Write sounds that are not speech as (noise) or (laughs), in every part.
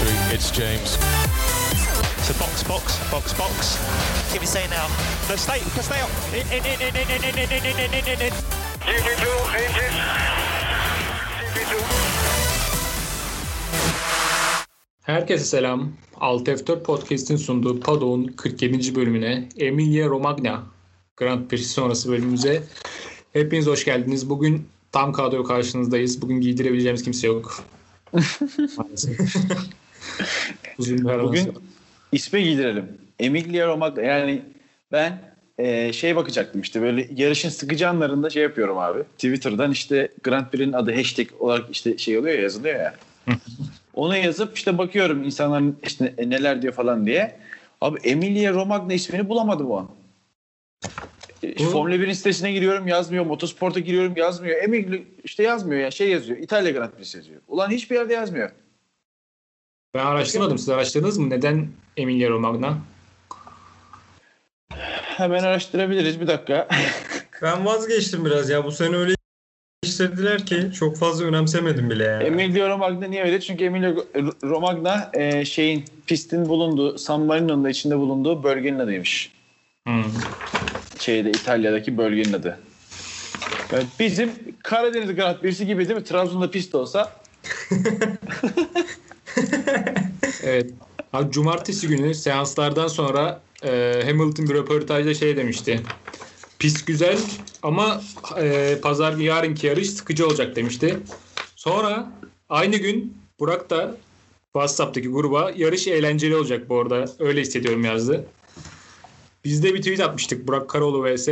victory. It's James. So box, box, box, box. Give me say now. No, stay, stay up. In, in, in, in, in, in, in, in, in, in, in, in, in. GP2, engine. GP2. Herkese selam. 6F4 Podcast'in sunduğu Paddock'un 47. bölümüne Emilia Romagna Grand Prix sonrası bölümümüze hepiniz hoş geldiniz. Bugün tam kadro karşınızdayız. Bugün giydirebileceğimiz kimse yok. Uzun bir Bugün isme giydirelim. Emilia Romagna. Yani ben e, şey bakacaktım işte böyle yarışın sıkıcı anlarında şey yapıyorum abi. Twitter'dan işte Grand Prix'nin adı hashtag olarak işte şey oluyor ya yazılıyor ya. (laughs) Onu yazıp işte bakıyorum insanlar işte neler diyor falan diye. Abi Emilia Romagna ismini bulamadım o an. E, Bu- Formula 1'in sitesine giriyorum yazmıyor. Motosport'a giriyorum yazmıyor. Emilia işte yazmıyor ya şey yazıyor. İtalya Grand Prix yazıyor. Ulan hiçbir yerde yazmıyor. Ben araştırmadım. Siz araştırdınız mı? Neden Emilia Romagna? Hemen araştırabiliriz bir dakika. (laughs) Ben vazgeçtim biraz ya. Bu sene öyle işlediler ki çok fazla önemsemedim bile yani. Emilio Romagna niye öyle? Çünkü Emilio Romagna e, şeyin pistin bulunduğu San Marino'nun da içinde bulunduğu bölgenin adıymış. Hmm. Şeyde İtalya'daki bölgenin adı. Yani bizim Karadeniz Grand Prix'si gibi değil mi? Trabzon'da pist olsa (laughs) (laughs) Evet. Abi, cumartesi günü seanslardan sonra e, Hamilton bir röportajda şey demişti. Pist güzel ama e, pazar yarınki yarış sıkıcı olacak demişti. Sonra aynı gün Burak da WhatsApp'taki gruba yarış eğlenceli olacak bu arada. Öyle hissediyorum yazdı. Biz de bir tweet atmıştık. Burak Karoğlu vs.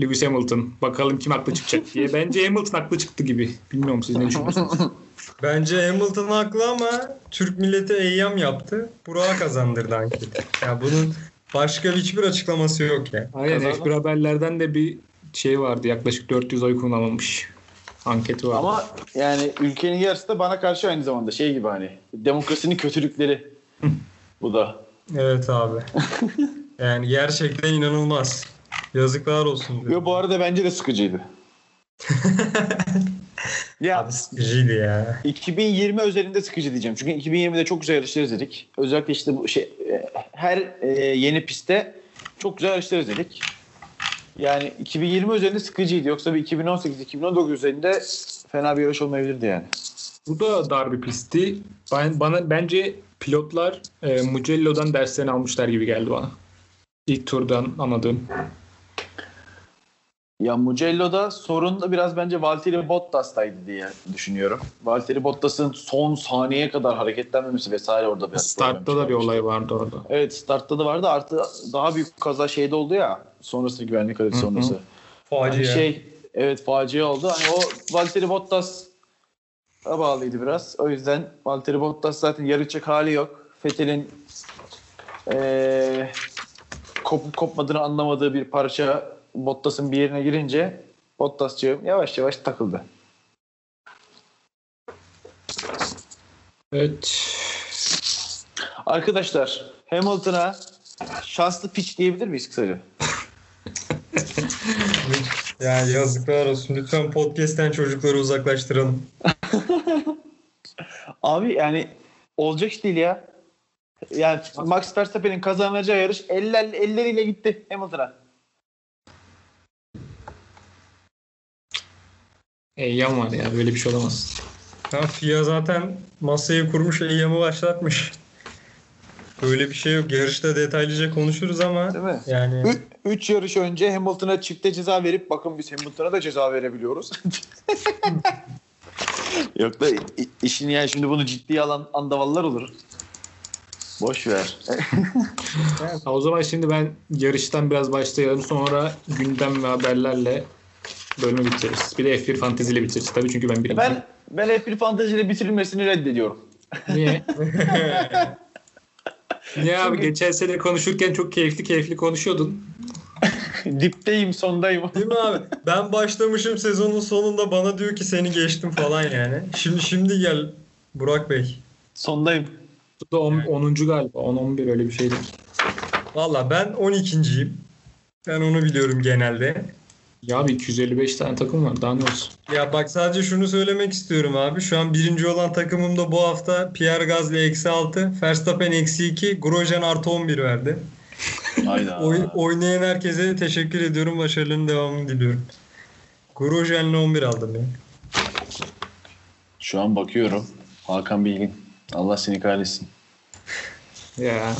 Lewis Hamilton. Bakalım kim haklı çıkacak diye. Bence Hamilton haklı çıktı gibi. Bilmiyorum siz ne düşünüyorsunuz? (laughs) Bence Hamilton haklı ama Türk milleti eyyam yaptı. Burak'a kazandırdı anketi. Ya bunun başka hiçbir açıklaması yok ya. Aynen Kazandı. F1 haberlerden de bir şey vardı. Yaklaşık 400 oy kullanılmış. Anketi var. ama yani ülkenin yarısı da bana karşı aynı zamanda şey gibi hani demokrasinin kötülükleri. Bu da. Evet abi. (laughs) Yani gerçekten inanılmaz. Yazıklar olsun. Yo, bu arada bence de sıkıcıydı. (laughs) ya Abi sıkıcıydı ya. 2020 özelinde sıkıcı diyeceğim. Çünkü 2020'de çok güzel yarışlar izledik. Özellikle işte bu şey e, her e, yeni pistte çok güzel yarışlar izledik. Yani 2020 üzerinde sıkıcıydı. Yoksa bir 2018-2019 üzerinde fena bir yarış olmayabilirdi yani. Bu da dar bir pistti. Ben, bana bence pilotlar e, Mugello'dan derslerini almışlar gibi geldi bana. İlk turdan anladığım. Ya Mugello'da sorun da biraz bence Valtteri Bottas'taydı diye düşünüyorum. Valtteri Bottas'ın son saniyeye kadar hareketlenmemesi vesaire orada biraz Startta da bir olay vardı orada. Evet startta da vardı. Artı daha büyük kaza şeyde oldu ya. Sonrası güvenlik hı. sonrası. Facia. Hani şey evet facia oldu. Hani o Valtteri Bottas bağlıydı biraz. O yüzden Valtteri Bottas zaten yarışacak hali yok. Vettel'in eee kopup kopmadığını anlamadığı bir parça Bottas'ın bir yerine girince Bottas'cığım yavaş yavaş takıldı. Evet. Arkadaşlar Hamilton'a şanslı piç diyebilir miyiz kısaca? (laughs) Ya yazıklar olsun. Lütfen podcast'ten çocukları uzaklaştıralım. (laughs) Abi yani olacak iş değil ya. Yani Max Verstappen'in kazanacağı yarış eller, elleriyle gitti Hamilton'a. Eyyam var ya böyle bir şey olamaz. Ha, FIA zaten masayı kurmuş, eyyamı başlatmış. Böyle bir şey yok. Yarışta detaylıca konuşuruz ama Değil mi? yani 3 yarış önce Hamilton'a çifte ceza verip bakın biz Hamilton'a da ceza verebiliyoruz. (laughs) Yok da işin yani şimdi bunu ciddiye alan andavallar olur. Boş ver. (laughs) Ha, o zaman şimdi ben yarıştan biraz başlayalım. Sonra gündem ve haberlerle bölümü bitiririz. Bir de F1 fanteziyle bitiririz tabii çünkü ben birinci. ben ben F1 fanteziyle bitirilmesini reddediyorum. Niye? (laughs) Niye abi geçen sene konuşurken çok keyifli keyifli konuşuyordun. (laughs) Dipteyim, sondayım. Değil mi abi? Ben başlamışım sezonun sonunda bana diyor ki seni geçtim falan yani. Şimdi şimdi gel Burak Bey. sondayım. Bu da 10. galiba. 10-11 öyle bir şeydi. Valla ben 12.yim. Ben onu biliyorum genelde. Ya abi 255 tane takım var. Daha ne olsun? Ya bak sadece şunu söylemek istiyorum abi. Şu an birinci olan takımımda bu hafta Pierre Gasly eksi 6, Verstappen eksi 2, Grosjean artı 11 verdi. Hayda. Oy- oynayan herkese teşekkür ediyorum. Başarılarının devamını diliyorum. Grosjean'la 11 aldım ya. Şu an bakıyorum. Hakan Bilgin. Allah seni kahretsin. Ya.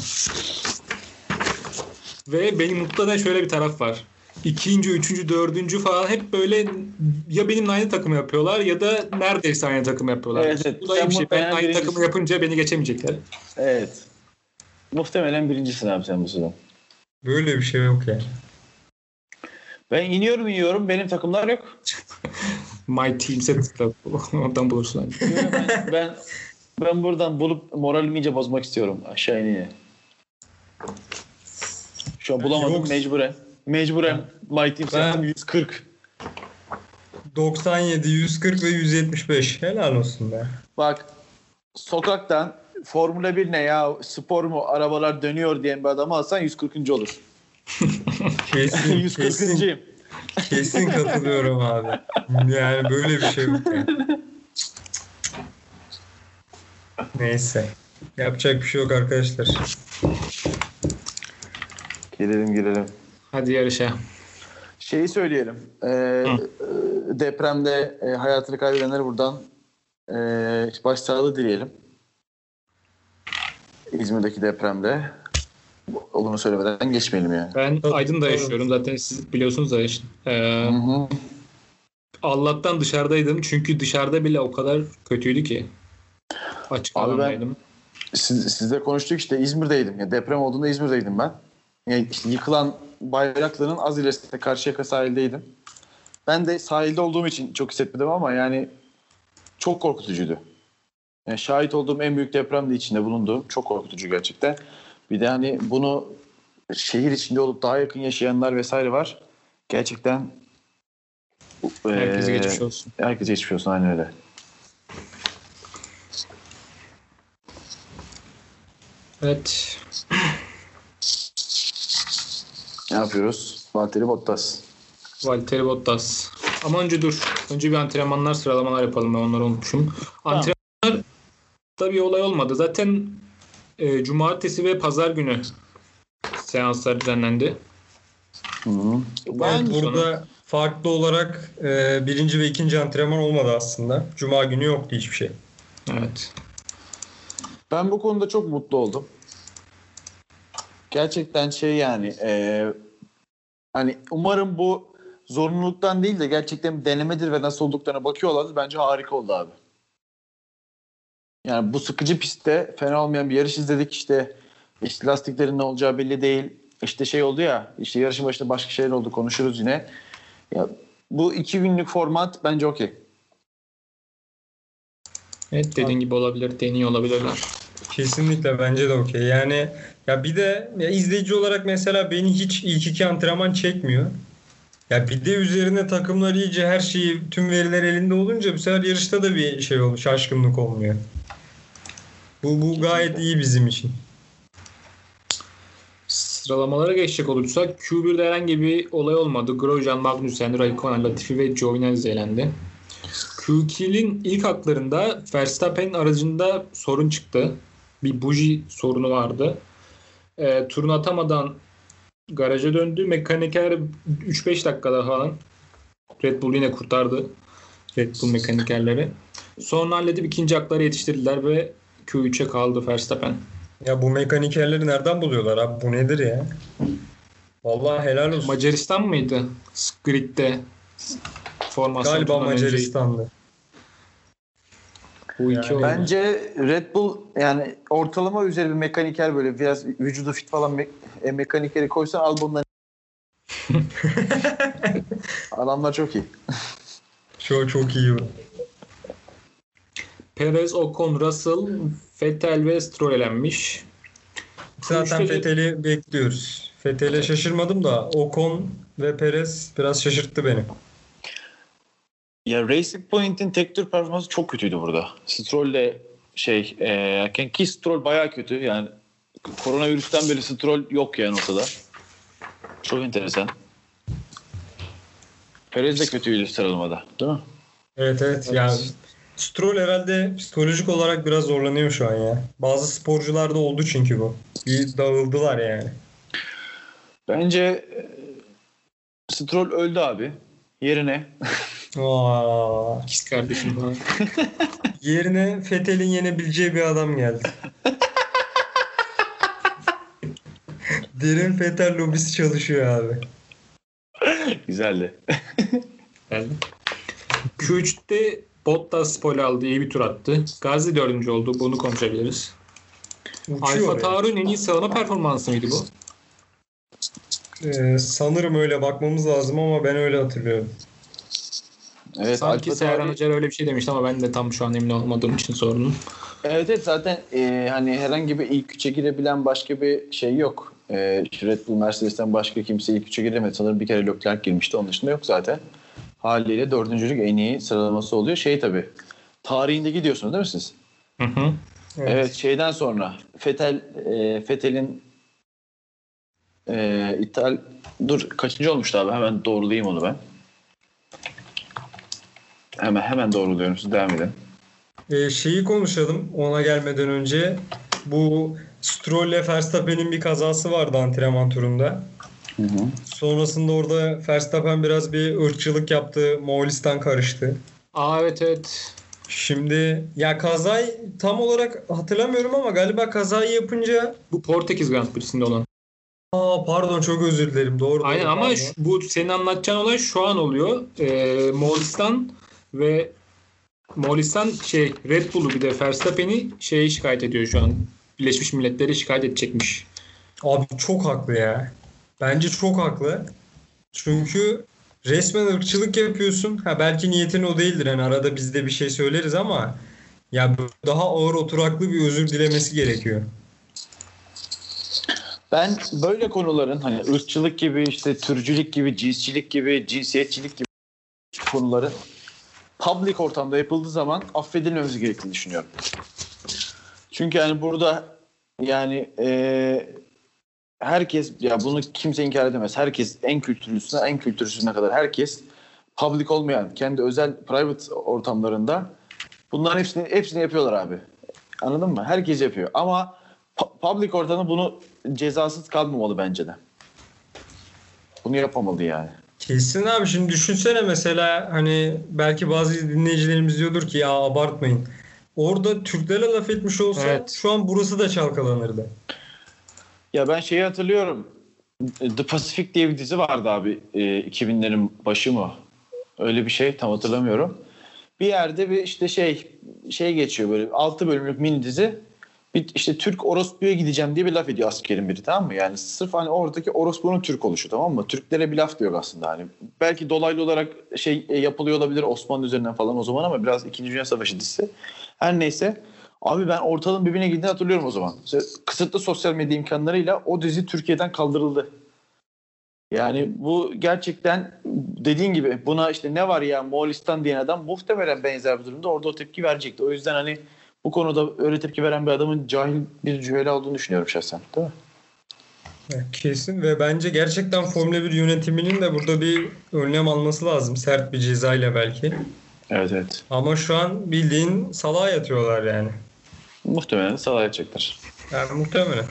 Ve beni mutlu eden şöyle bir taraf var. İkinci, üçüncü, dördüncü falan hep böyle ya benimle aynı takım yapıyorlar ya da neredeyse aynı takım yapıyorlar. Evet, evet. Bu da iyi bir şey. Ben aynı birincisin. takımı yapınca beni geçemeyecekler. Evet. Muhtemelen birincisin abi sen bu sezon. Böyle bir şey yok yani. Ben iniyorum iniyorum. Benim takımlar yok. (laughs) My team set oradan bulursun. ben, ben ben buradan bulup moralimi iyice bozmak istiyorum. Aşağı ineye. Şu an bulamadım Yok. mecburen. Mecburen My Team Ben- setim 140. 97, 140 ve 175. Helal olsun be. Bak sokaktan Formula 1 ne ya spor mu arabalar dönüyor diyen bir adamı alsan 140. olur. (laughs) (laughs) Kesin, kesin, 140. kesin katılıyorum abi. Yani böyle bir şey yok yani. Neyse. Yapacak bir şey yok arkadaşlar. Girelim girelim. Hadi yarışa. Şeyi söyleyelim. Ee, depremde e, hayatını kaybedenlere buradan e, başsağlığı dileyelim. İzmir'deki depremde. Onu söylemeden geçmeyelim yani. Ben Aydın'da yaşıyorum. Zaten siz biliyorsunuz da. işte. Ee, Hı hı. Allah'tan dışarıdaydım. Çünkü dışarıda bile o kadar kötüydü ki. Açık Abi ben- alandaydım. Siz, sizle konuştuk işte İzmir'deydim. Ya deprem olduğunda İzmir'deydim ben. Yani işte yıkılan Bayraklı'nın az ilerisinde Karşıyaka sahildeydim. Ben de sahilde olduğum için çok hissetmedim ama yani çok korkutucuydu. Yani şahit olduğum en büyük deprem de içinde bulunduğum çok korkutucu gerçekten. Bir de hani bunu şehir içinde olup daha yakın yaşayanlar vesaire var. Gerçekten Herkese eee, geçmiş olsun. Herkese geçmiş olsun aynen öyle. Evet. Ne yapıyoruz? Valtteri Bottas. Valtteri Bottas. Ama önce dur. Önce bir antrenmanlar sıralamalar yapalım. Ben onları unutmuşum. Antrenmanlar da bir olay olmadı. Zaten e, cumartesi ve pazar günü seanslar düzenlendi. Hı -hı. Ben burada farklı olarak e, birinci ve ikinci antrenman olmadı aslında. Cuma günü yoktu hiçbir şey. Evet. Ben bu konuda çok mutlu oldum. Gerçekten şey yani e, hani umarım bu zorunluluktan değil de gerçekten bir denemedir ve nasıl olduklarına bakıyorlardı. Bence harika oldu abi. Yani bu sıkıcı pistte fena olmayan bir yarış izledik. İşte, işte lastiklerin ne olacağı belli değil. İşte şey oldu ya işte yarışın başında başka şeyler oldu konuşuruz yine. Ya, bu iki günlük format bence okey. Evet dediğin gibi olabilir. Deniyor olabilirler. Kesinlikle bence de okey. Yani ya bir de ya izleyici olarak mesela beni hiç ilk iki antrenman çekmiyor. Ya bir de üzerine takımlar iyice her şeyi tüm veriler elinde olunca bu sefer yarışta da bir şey oluyor. Şaşkınlık olmuyor. Bu, bu gayet iyi bizim için. Sıralamalara geçecek olursak Q1'de herhangi bir olay olmadı. Grosjean, Magnussen, Raikkonen, Latifi ve Giovinazzi elendi. Q2'nin ilk haklarında Verstappen'in aracında sorun çıktı. Bir buji sorunu vardı. E, turunu atamadan garaja döndü. Mekaniker 3-5 dakikada falan Red Bull yine kurtardı. Red Bull mekanikerleri. Sonra halledip ikinci hakları yetiştirdiler ve Q3'e kaldı Verstappen. Ya bu mekanikerleri nereden buluyorlar abi? Bu nedir ya? Vallahi helal olsun. Macaristan mıydı? Grid'de formasyon Galiba Macaristan'dı. Bu iki Yani. Bence Red Bull yani ortalama üzeri bir mekaniker böyle biraz vücudu fit falan me- e, mekanikeri koysan Albon'dan (laughs) Adamlar çok iyi. Çok çok iyi. bu. Perez, Ocon, Russell, Vettel ve Stroll elenmiş. Zaten Q3'te de- Fethel'i bekliyoruz. Fethel'e şaşırmadım da Ocon ve Perez biraz şaşırttı beni. Ya Racing Point'in tek tür performansı çok kötüydü burada. Stroll'le şey e, ki Stroll bayağı kötü yani koronavirüsten beri Stroll yok yani ortada. Çok enteresan. Perez de kötüydü sıralamada değil mi? Evet evet. Yani Stroll herhalde psikolojik olarak biraz zorlanıyor şu an ya. Bazı sporcularda oldu çünkü bu. Bir dağıldılar yani. Bence e, Stroll öldü abi. Yerine (laughs) Aa, İkiz kardeşim falan. (laughs) yerine Fethel'in yenebileceği bir adam geldi. (laughs) Derin Fethel lobisi çalışıyor abi. güzeldi. geldi. Q3'te Bottas pole aldı. iyi bir tur attı. Gazi dördüncü oldu. Bunu konuşabiliriz. Alfa. Tauri'nin en iyi sıralama performansı mıydı bu? Ee, sanırım öyle bakmamız lazım ama ben öyle hatırlıyorum. Evet, Sanki Serhan Hoca öyle bir şey demişti ama ben de tam şu an emin olmadığım için sordum. Evet, evet zaten e, hani herhangi bir ilk üçe girebilen başka bir şey yok. E, Red Bull Mercedes'ten başka kimse ilk üçe giremedi. Sanırım bir kere Leclerc girmişti. Onun dışında yok zaten. Haliyle dördüncülük en iyi sıralaması oluyor. Şey tabii. Tarihinde gidiyorsunuz değil mi siz? Hı hı. Evet, şeyden sonra Fetel e, Fetel'in e, ithal dur kaçıncı olmuştu abi? Hemen doğrulayayım onu ben. Hemen hemen doğruluyorum. Siz devam edin. Ee, şeyi konuşalım ona gelmeden önce. Bu Stroll ile Verstappen'in bir kazası vardı antrenman turunda. Hı hı. Sonrasında orada Verstappen biraz bir ırkçılık yaptı. Moğolistan karıştı. Aa evet evet. Şimdi ya kazayı tam olarak hatırlamıyorum ama galiba kazayı yapınca Bu Portekiz Grand Prix'sinde olan. Aa pardon çok özür dilerim. Doğru. Aynen doğru, ama şu- bu senin anlatacağın olay şu an oluyor. Ee, Moğolistan ve Moğolistan şey Red Bull'u bir de Verstappen'i şeye şikayet ediyor şu an. Birleşmiş Milletler'e şikayet edecekmiş. Abi çok haklı ya. Bence çok haklı. Çünkü resmen ırkçılık yapıyorsun. Ha belki niyetin o değildir. Yani arada biz de bir şey söyleriz ama ya daha ağır oturaklı bir özür dilemesi gerekiyor. Ben böyle konuların hani ırkçılık gibi işte türcülük gibi cinsçilik gibi cinsiyetçilik gibi konuların public ortamda yapıldığı zaman affedilmemiz gerektiğini düşünüyorum. Çünkü yani burada yani e, herkes ya bunu kimse inkar edemez. Herkes en kültürlüsüne en kültürsüzüne kadar herkes public olmayan kendi özel private ortamlarında bunların hepsini hepsini yapıyorlar abi. Anladın mı? Herkes yapıyor. Ama pu- public ortamda bunu cezasız kalmamalı bence de. Bunu yapamalı yani. Kesin abi şimdi düşünsene mesela hani belki bazı dinleyicilerimiz diyordur ki ya abartmayın. Orada Türklere laf etmiş olsa Evet. şu an burası da çalkalanırdı. Ya ben şeyi hatırlıyorum. The Pacific diye bir dizi vardı abi. E, 2000'lerin başı mı? Öyle bir şey tam hatırlamıyorum. Bir yerde bir işte şey şey geçiyor böyle 6 bölümlük mini dizi. Bir işte Türk orospuya gideceğim diye bir laf ediyor askerin biri tamam mı? Yani sırf hani oradaki orospunun Türk oluşu tamam mı? Türklere bir laf diyor aslında hani. Belki dolaylı olarak şey e, yapılıyor olabilir Osmanlı üzerinden falan o zaman ama biraz 2. Dünya Savaşı dizisi. Her neyse. Abi ben ortalığın birbirine girdiğini hatırlıyorum o zaman. İşte kısıtlı sosyal medya imkanlarıyla o dizi Türkiye'den kaldırıldı. Yani bu gerçekten dediğin gibi buna işte ne var ya Moğolistan diyen adam muhtemelen benzer bir durumda orada o tepki verecekti. O yüzden hani bu konuda öyle tepki veren bir adamın cahil bir cühele olduğunu düşünüyorum şahsen. Değil mi? Kesin ve bence gerçekten Formula 1 yönetiminin de burada bir önlem alması lazım. Sert bir cezayla belki. Evet evet. Ama şu an bildiğin salağa yatıyorlar yani. Muhtemelen salah edecekler. Yani muhtemelen.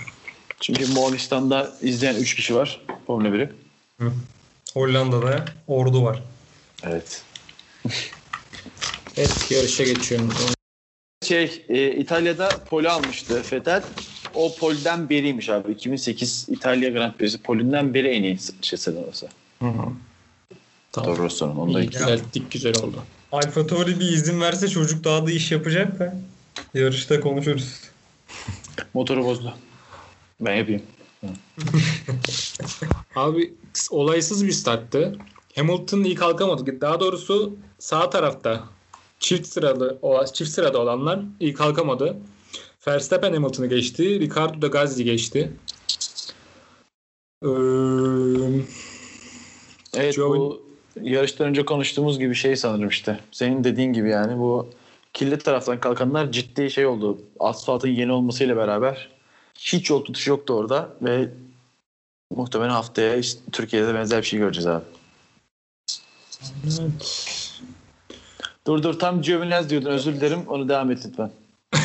Çünkü Moğolistan'da izleyen 3 kişi var Formula 1'i. Hollanda'da ordu var. Evet. (laughs) Evet yarışa geçiyorum. Şey e, İtalya'da pole almıştı Vettel. O polden beriymiş abi. 2008 İtalya Grand Prix'si polünden beri en iyi şey sıralaması. Hı hı. Tamam. Toro Rosso'nun. Onu da İyi, düzelttik güzel oldu. Alfa Tauri bir izin verse çocuk daha da iş yapacak da yarışta konuşuruz. (laughs) motoru bozdu. Ben yapayım. (laughs) Abi olaysız bir starttı. Hamilton iyi kalkamadı. Daha doğrusu sağ tarafta çift sıralı o çift sırada olanlar iyi kalkamadı. Verstappen Hamilton'ı geçti. Ricardo da Gasly geçti. Ee, Evet Joey- bu yarıştan önce konuştuğumuz gibi şey sanırım işte. Senin dediğin gibi yani bu kirli taraftan kalkanlar ciddi şey oldu. Asfaltın yeni olmasıyla beraber hiç yol tutuşu yoktu orada ve muhtemelen haftaya işte Türkiye'de benzer bir şey göreceğiz abi. Dur dur tam Giovinazzi diyordun özür dilerim onu devam et lütfen. (laughs)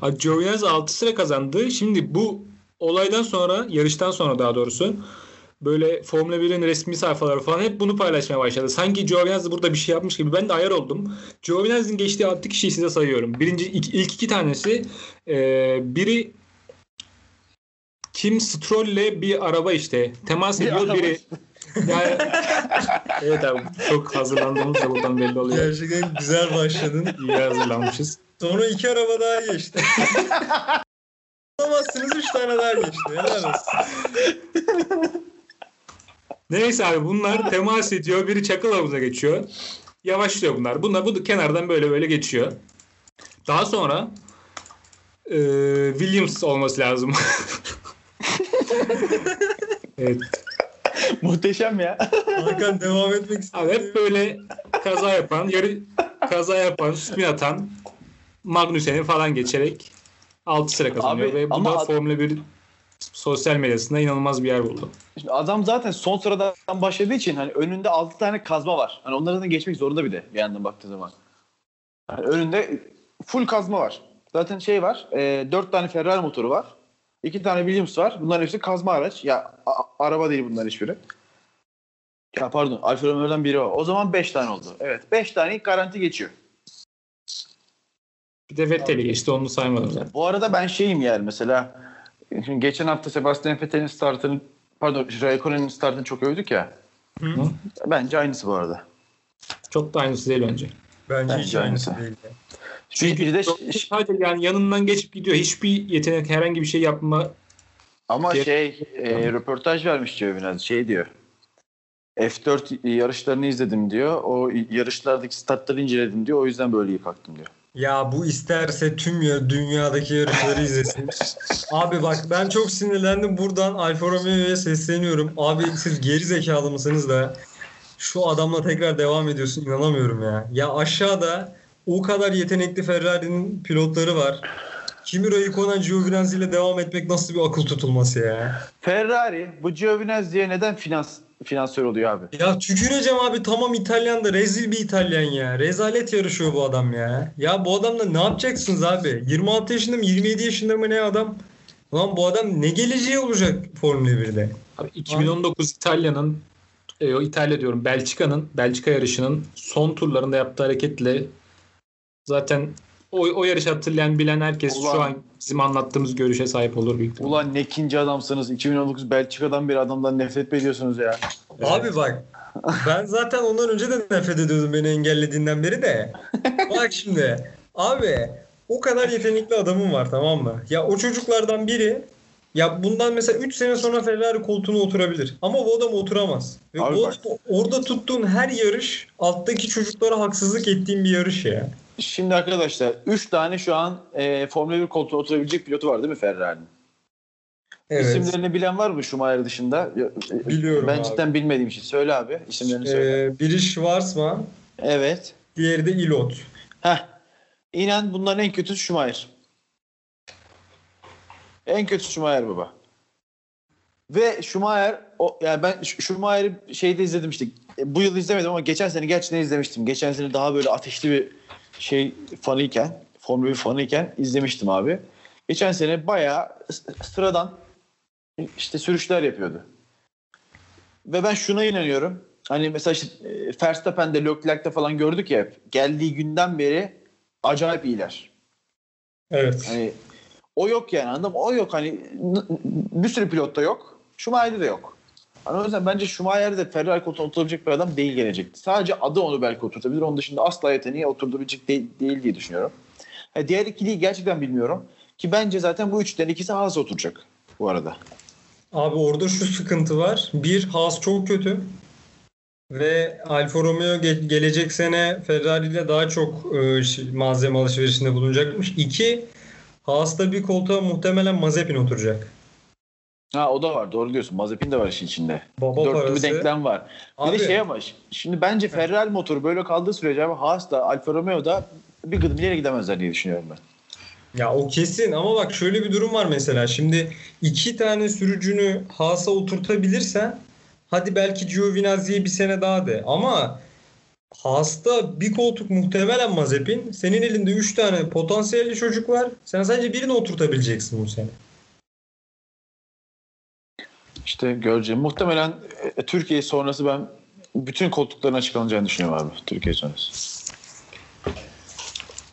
Ha, Giovinazzi 6 sıra kazandı. Şimdi bu olaydan sonra, yarıştan sonra daha doğrusu böyle Formula 1'in resmi sayfaları falan hep bunu paylaşmaya başladı. Sanki Giovinazzi burada bir şey yapmış gibi. Ben de ayar oldum. Giovinazzi'nin geçtiği 6 kişiyi size sayıyorum. Birinci, ilk, ilk iki tanesi e, biri Kim Stroll'le bir araba işte temas Bir ediyor. araba biri yani, (laughs) evet abi çok hazırlandığımız da buradan belli oluyor. Gerçekten güzel başladın. İyi hazırlanmışız. Sonra iki araba daha geçti. (laughs) Anlamazsınız üç tane daha geçti. Helal. Neyse abi bunlar temas ediyor. Biri çakıl havuza geçiyor. Yavaşlıyor bunlar. Bunlar bu kenardan böyle böyle geçiyor. Daha sonra e, Williams olması lazım. (laughs) evet. (laughs) Muhteşem ya. Hakan devam etmek istiyor. Hep böyle kaza yapan, yarı kaza yapan, spin atan Magnussen'i falan geçerek 6 sıra kazanıyor Abi, ve bu ama da Formula 1 sosyal medyasında inanılmaz bir yer buldu. Şimdi adam zaten son sıradan başladığı için hani önünde 6 tane kazma var. Hani onlardan da geçmek zorunda bir de bir yandan baktığı zaman. Yani önünde full kazma var. Zaten şey var. E, 4 tane Ferrari motoru var. 2 tane Williams var. Bunların hepsi kazma araç. Ya a- araba değil bunların hiçbiri. Ya pardon Alfa Romeo'dan biri o. O zaman 5 tane oldu. Evet 5 tane garanti geçiyor. Bir de Vettel'i geçti onu saymadım zaten. Bu arada ben şeyim yani mesela şimdi geçen hafta Sebastian Vettel'in startını pardon Raikkonen'in startını çok övdük ya. Hı? Bence aynısı bu arada. Çok da aynısı değil bence. Bence hiç Bence aynısı aynısı. değil. Çünkü bir de sadece yani yanından geçip gidiyor. Hiçbir yetenek herhangi bir şey yapma Ama Diğer- şey e, röportaj vermiş diyor biraz şey diyor. F4 yarışlarını izledim diyor. O yarışlardaki startları inceledim diyor. O yüzden böyle iyi kalktım diyor. Ya bu isterse tüm ya dünyadaki yarışları izlesin. (laughs) Abi bak ben çok sinirlendim. Buradan Alfa Romeo'ya sesleniyorum. Abi siz geri zekalı mısınız da şu adamla tekrar devam ediyorsun inanamıyorum ya. Ya aşağıda o kadar yetenekli Ferrari'nin pilotları var. Kimi Raikkonen Giovinazzi ile devam etmek nasıl bir akıl tutulması ya? Ferrari bu Giovinazzi'ye neden finans finansör oluyor abi? Ya tüküreceğim abi tamam İtalyan da rezil bir İtalyan ya. Rezalet yarışıyor bu adam ya. Ya bu adamla ne yapacaksınız abi? 26 yaşında mı 27 yaşında mı ne adam? Lan bu adam ne geleceği olacak Formula 1'de? Abi 2019 İtalya'nın e, o İtalya diyorum Belçika'nın Belçika yarışının son turlarında yaptığı hareketle zaten o, o yarışı hatırlayan bilen herkes Ulan. şu an bizim anlattığımız görüşe sahip olur büyük ihtimalle. Ulan ne ikinci adamsınız. 2019 Belçika'dan bir adamdan nefret mi ediyorsunuz ya? Abi bak ben zaten ondan önce de nefret ediyordum beni engellediğinden beri de. Bak şimdi abi o kadar yetenekli adamım var tamam mı? Ya o çocuklardan biri ya bundan mesela 3 sene sonra Ferrari koltuğuna oturabilir. Ama bu adam oturamaz. Ve Abi bu adam orada tuttuğun her yarış alttaki çocuklara haksızlık ettiğin bir yarış ya. Şimdi arkadaşlar 3 tane şu an e, Formula 1 koltuğuna oturabilecek pilotu var değil mi Ferrari'nin? Evet. İsimlerini bilen var mı Schumacher dışında? E, Biliyorum Ben abi. cidden bilmediğim için. Söyle abi isimlerini söyle. Ee, biri Schwarzman, Evet. diğeri de Ilot. Heh. İnan bunların en kötüsü Schumacher. En kötüsü Schumacher baba. Ve Schumacher o yani ben Sch- Schumacher'i şeyde izledim işte. E, Bu yıl izlemedim ama geçen sene gerçekten izlemiştim. Geçen sene daha böyle ateşli bir şey fanıyken, Formula 1 fanıyken izlemiştim abi. Geçen sene bayağı sıradan işte sürüşler yapıyordu. Ve ben şuna inanıyorum. Hani mesela işte e, Verstappen'de, Leclerc'te falan gördük ya hep. Geldiği günden beri acayip iyiler. Evet. Hani o yok yani anladın mı? O yok hani bir sürü pilotta yok. Schumacher'de de yok. Hani o yüzden bence Schumacher de Ferrari koltuğuna oturabilecek bir adam değil gelecekti. Sadece adı onu belki oturtabilir. Onun dışında asla yeteneği oturabilecek değil, değil diye düşünüyorum. Ha, diğer ikiliyi gerçekten bilmiyorum. Ki bence zaten bu üçten ikisi Haas'a oturacak bu arada. Abi orada şu sıkıntı var. Bir, Haas çok kötü. Ve Alfa Romeo ge- gelecek sene Ferrari ile daha çok e, malzeme alışverişinde bulunacakmış. İki, Haas'ta bir koltuğa muhtemelen Mazepin oturacak. Ha o da var doğru diyorsun. Mazepin de var işin içinde. Baba Dörtlü parası. bir denklem var. Bir Abi, de şey ama şimdi bence Ferrari motoru böyle kaldığı sürece ama Haas da Alfa Romeo da bir gıdım ileri gidemezler diye düşünüyorum ben. Ya o kesin ama bak şöyle bir durum var mesela. Şimdi iki tane sürücünü Haas'a oturtabilirsen hadi belki Giovinazzi'ye bir sene daha de. Ama Haas'ta bir koltuk muhtemelen Mazepin. Senin elinde 3 tane potansiyelli çocuk var. Sen sadece birini oturtabileceksin bu sene. İşte göreceğim. Muhtemelen e, Türkiye sonrası ben bütün koltukların açıklanacağını düşünüyorum abi. Türkiye sonrası.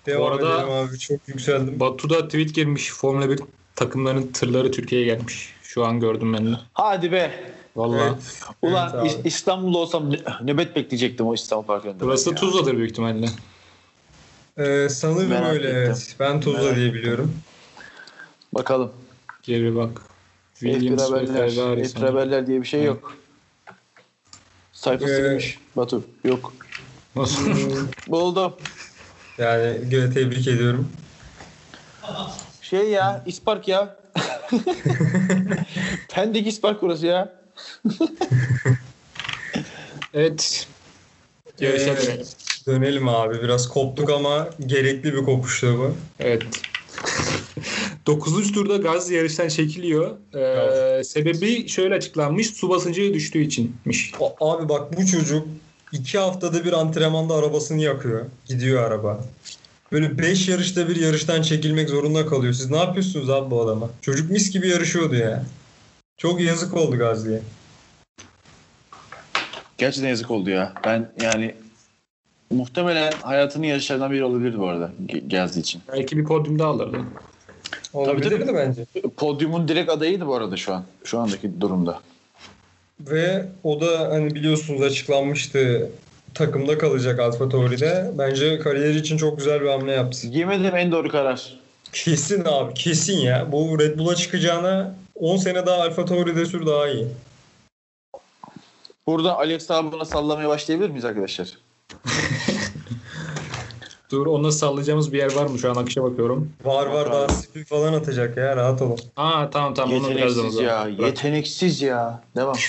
Devam arada- edelim abi. Çok yükseldim. Batu'da tweet girmiş. Formula 1 takımlarının tırları Türkiye'ye gelmiş. Şu an gördüm ben de. Hadi be. Vallahi. Evet. Ulan Evet abi. İstanbul'da olsam nö- nöbet bekleyecektim o İstanbul Parkı'nda. Burası Ya. Tuzla'dır büyük ihtimalle. Ee, sanırım Merak öyle ettim. evet. Ben Tuzla Merak diye biliyorum. Bakalım. Geri bak. F1 Williams ve haberler, Ferrari. F1 sanırım. haberler diye bir şey yok. Sayfa Ee, silinmiş. Batu yok. Nasıl? (laughs) Buldum. Yani gö- tebrik ediyorum. Şey ya İspark ya. (laughs) Pendik İspark burası ya. (laughs) evet. Yarışa Ee, dönelim. Dönelim abi. Biraz koptuk ama gerekli bir kopuştu bu. Evet. (laughs) 9. turda gaz yarıştan çekiliyor. Ee, sebebi şöyle açıklanmış. Su basıncı düştüğü içinmiş. A- Abi bak bu çocuk iki haftada bir antrenmanda arabasını yakıyor. Gidiyor araba. Böyle 5 yarışta bir yarıştan çekilmek zorunda kalıyor. Siz ne yapıyorsunuz abi bu adama? Çocuk mis gibi yarışıyordu ya. Çok yazık oldu Gazli'ye. Gerçekten yazık oldu ya. Ben yani muhtemelen hayatının yarışlarından biri olabilirdi bu arada Gezdi için. Belki bir podyum daha alırdı. Olabilirdi tabii. bence. Podyumun direkt adayıydı bu arada şu an. Şu andaki durumda. Ve o da hani biliyorsunuz açıklanmıştı takımda kalacak Alfa Tauri'de. Bence kariyeri için çok güzel bir hamle yaptı. Yemedim en doğru karar. Kesin abi kesin ya. Bu Red Bull'a çıkacağına 10 sene daha Alfa Tauri'de sür daha iyi. Burada Alex Albon'a sallamaya başlayabilir miyiz arkadaşlar? (laughs) Dur ona sallayacağımız bir yer var mı? Şu an akışa bakıyorum. Var var daha spin falan atacak ya rahat olun. Aa tamam tamam onu birazdan o yeteneksiz zaman. ya. Bırak. Yeteneksiz ya. Devam. (laughs)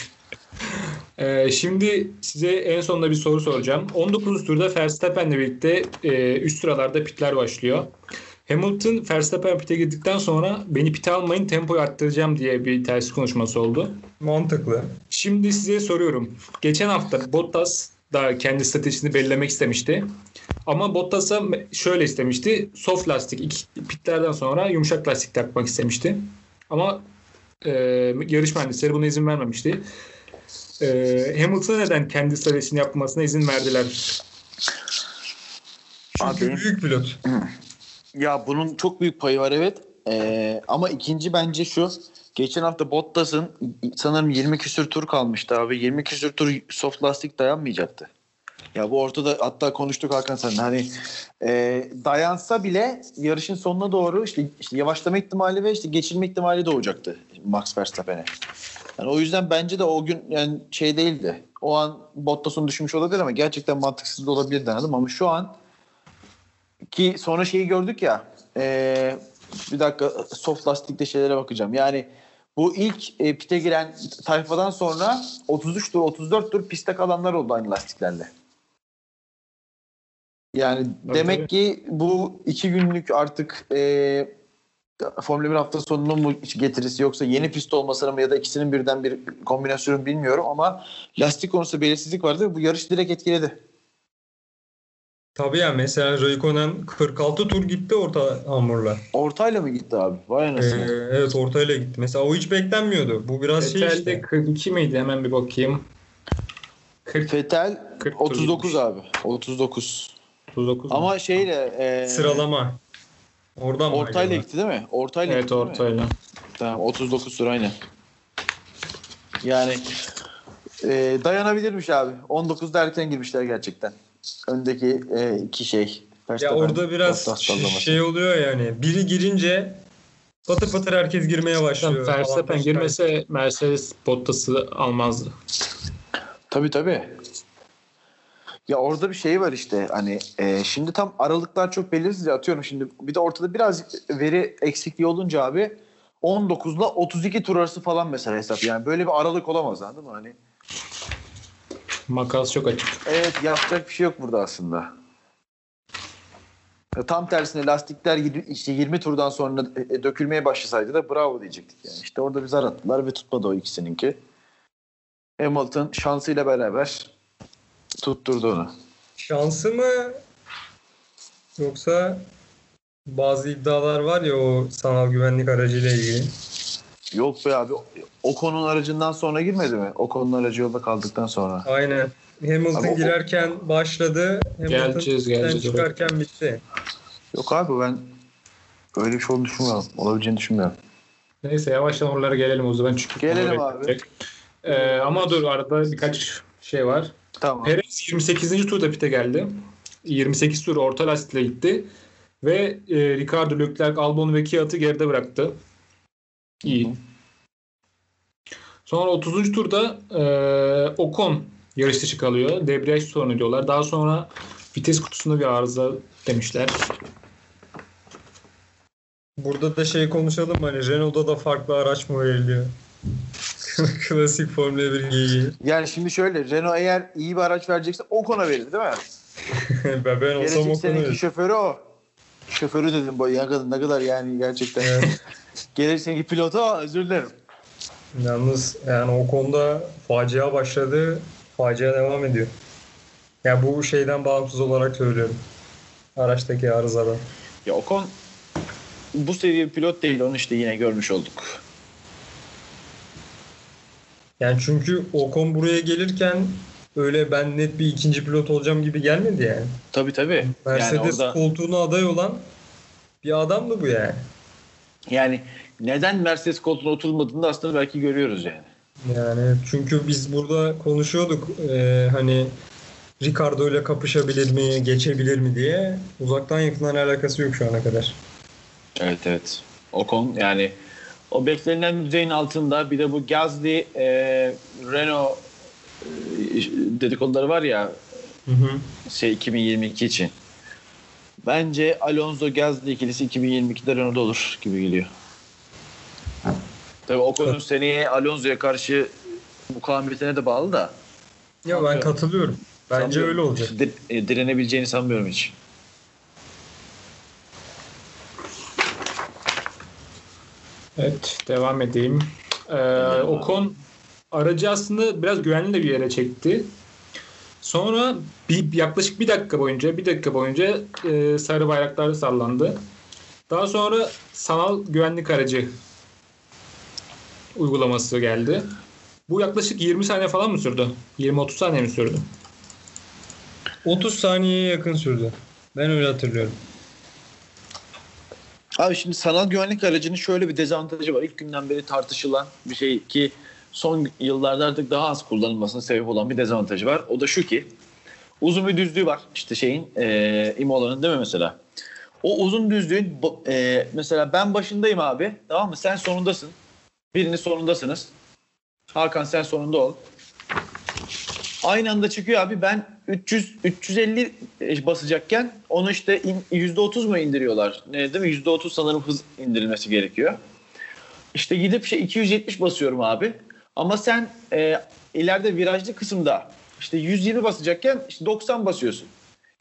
Ee, şimdi size en sonunda bir soru soracağım. 19 turda Verstappen'le birlikte e, üst sıralarda pitler başlıyor. Hamilton Verstappen pite girdikten sonra beni pite almayın tempoyu arttıracağım diye bir ters konuşması oldu. Mantıklı. Şimdi size soruyorum. Geçen hafta Bottas da kendi stratejisini belirlemek istemişti. Ama Bottas'a şöyle istemişti. Soft lastik ilk pitlerden sonra yumuşak lastik takmak istemişti. Ama e, yarış mühendisleri buna izin vermemişti. E, Hamilton'a neden kendi stratejisini yapmasına izin verdiler? Çünkü Abi. büyük pilot. Ya bunun çok büyük payı var evet. Ee, ama ikinci bence şu. Geçen hafta Bottas'ın sanırım 20 küsür tur kalmıştı abi. 20 küsür tur soft lastik dayanmayacaktı. Ya bu ortada hatta konuştuk Hakan sen hani e, dayansa bile yarışın sonuna doğru işte, işte yavaşlama ihtimali ve işte geçilme ihtimali doğacaktı Max Verstappen'e. Yani o yüzden bence de o gün yani şey değildi. O an Bottas'ın düşmüş olabilir ama gerçekten mantıksız da olabilirdi anladım ama şu an ki sonra şeyi gördük ya e, bir dakika soft lastikte şeylere bakacağım. Yani bu ilk e, pite giren tayfadan sonra 33 tur 34 tur piste kalanlar oldu aynı lastiklerle. Yani Tabii, demek ki bu iki günlük artık e, Formula 1 hafta sonunun mu getirisi yoksa yeni pist olmasına mı ya da ikisinin birden bir kombinasyonu bilmiyorum ama lastik konusunda belirsizlik vardı ve bu yarış direkt etkiledi. Tabii ya mesela Raikkonen 46 tur gitti orta hamurla. Ortayla mı gitti abi? Vay Ee, anasını. evet ortayla gitti. Mesela o hiç beklenmiyordu. Bu biraz şey Vettel'de işte. 42 miydi? Hemen bir bakayım. 40, Fetel 40 tur 39 gitmiş. abi. 39. 39 mu? Ama şeyle e, Sıralama. Oradan mı ortayla acaba? gitti değil mi? Ortayla Evet gitti ortayla. Tamam 39 tur aynen. Yani e, dayanabilirmiş abi. 19'da erken girmişler gerçekten. Öndeki e, iki şey. Ya orada biraz şey oluyor yani. Biri girince patır patır herkes girmeye başlıyor. Verstappen girmese Mercedes Bottas'ı almazdı. Tabii tabii. Ya orada bir şey var işte hani e, şimdi tam aralıklar çok belirsiz ya atıyorum şimdi bir de ortada biraz veri eksikliği olunca abi 19 ile 32 tur arası falan mesela hesap yani böyle bir aralık olamaz anladın mı hani Makas çok açık. evet yapacak bir şey yok burada aslında. E, Tam tersine lastikler işte 20 turdan sonra e, dökülmeye başlasaydı da bravo diyecektik yani. İşte orada bir zar attılar ve tutmadı o ikisininki. Hamilton şansıyla beraber tutturdu onu. Şansı mı yoksa bazı iddialar var ya o sanal güvenlik aracıyla ilgili. Yok be abi. Ocon'un aracından sonra girmedi mi? Ocon'un aracı yolda kaldıktan sonra. Aynen. Hamilton o- girerken başladı. Hamilton Geleceğiz, çıkarken bitti. Yok abi ben öyle bir şey olduğunu düşünmüyorum. Olabileceğini düşünmüyorum. Neyse yavaştan oralara gelelim o zaman çünkü Gelelim abi. Ee, ama dur arada birkaç şey var. Tamam. Perez 28. turda pite geldi. 28 tur orta lastikle gitti. Ve e, Ricardo, Leclerc, Albon ve Kiat'ı geride bıraktı. İyi. Hı hı. Sonra 30. turda e, Ocon yarış dışı kalıyor. Debriyaj sorunu diyorlar. Daha sonra vites kutusunda bir arıza demişler. Burada da şey konuşalım hani Renault'da da farklı araç mı veriliyor? (laughs) Klasik Formula 1 geyiği. Yani şimdi şöyle Renault eğer iyi bir araç verecekse Ocon'a verir değil mi? ben, (laughs) ben olsam Gelecek o seneki konuyu. şoförü o. Şoförü dedim bu ya kadın ne kadar yani gerçekten. Evet. (laughs) Gelecek seneki pilotu o özür dilerim. Yalnız yani o konuda facia başladı. Facia devam ediyor. Ya bu şeyden bağımsız olarak söylüyorum. Araçtaki arızadan. Ya Ocon bu seviye pilot değil onu işte yine görmüş olduk. Yani çünkü Ocon buraya gelirken öyle ben net bir ikinci pilot olacağım gibi gelmedi yani. Tabii tabii. Mercedes yani orada koltuğuna aday olan bir adamdı bu yani. Yani neden Mercedes koltuğuna oturmadığını da aslında belki görüyoruz yani. Yani çünkü biz burada konuşuyorduk e, hani Ricardo ile kapışabilir mi, geçebilir mi diye. Uzaktan yakından alakası yok şu ana kadar. Evet evet. Ocon yani o beklenilen düzeyin altında bir de bu Gasly e, Renault e, dedikoduları var ya Hı hı. şey 2022 için. Bence Alonso Gasly ikilisi 2022'de Renault'da olur gibi geliyor. Tabii Ocon'un seneye Alonso'ya karşı mukavemetine de bağlı da. Ya ben katılıyorum. Bence Sanmıyorum. öyle olacak. Dir- e, direnebileceğini sanmıyorum hiç. Evet devam edeyim. Ee, Ocon aracı aslında biraz güvenli de bir yere çekti. Sonra bir, yaklaşık bir dakika boyunca bir dakika boyunca e, sarı bayraklar sallandı. Daha sonra sanal güvenlik aracı uygulaması geldi. Bu yaklaşık 20 saniye falan mı sürdü? 20-30 saniye mi sürdü? 30 saniyeye yakın sürdü. Ben öyle hatırlıyorum. Abi şimdi sanal güvenlik aracının şöyle bir dezavantajı var. İlk günden beri tartışılan bir şey ki son yıllarda artık daha az kullanılmasına sebep olan bir dezavantajı var. O da şu ki uzun bir düzlüğü var. İşte şeyin e, Imola'nın değil mi mesela? O uzun düzlüğün e, mesela ben başındayım abi tamam mı? Sen sonundasın. Birinin sonundasınız. Hakan sen sonunda ol. Aynı anda çıkıyor abi ben 300 350 basacakken onu işte in- %30 mu indiriyorlar? Ne değil mi? %30 sanırım hız indirilmesi gerekiyor. İşte gidip şey 270 basıyorum abi. Ama sen e, ileride virajlı kısımda işte 120 basacakken işte 90 basıyorsun.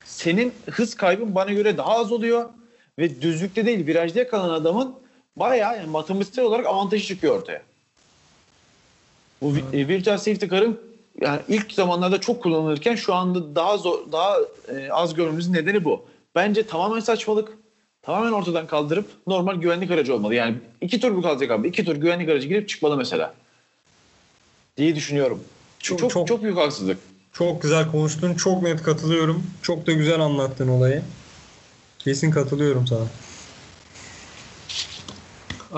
Senin hız kaybın bana göre daha az oluyor ve düzlükte değil virajda kalan adamın bayağı yani matematiksel olarak avantajı çıkıyor ortaya. Bu e, virtual safety car'ın yani ilk zamanlarda çok kullanılırken şu anda daha zor, daha e, az görmemizin nedeni bu. Bence tamamen saçmalık. Tamamen ortadan kaldırıp normal güvenlik aracı olmalı. Yani iki tur bu kalacak abi. İki tur güvenlik aracı girip çıkmalı mesela. Diye düşünüyorum. Çok Çok- çok, çok- büyük haksızlık. Çok güzel konuştun. Çok net katılıyorum. Çok da güzel anlattın olayı. Kesin katılıyorum sana.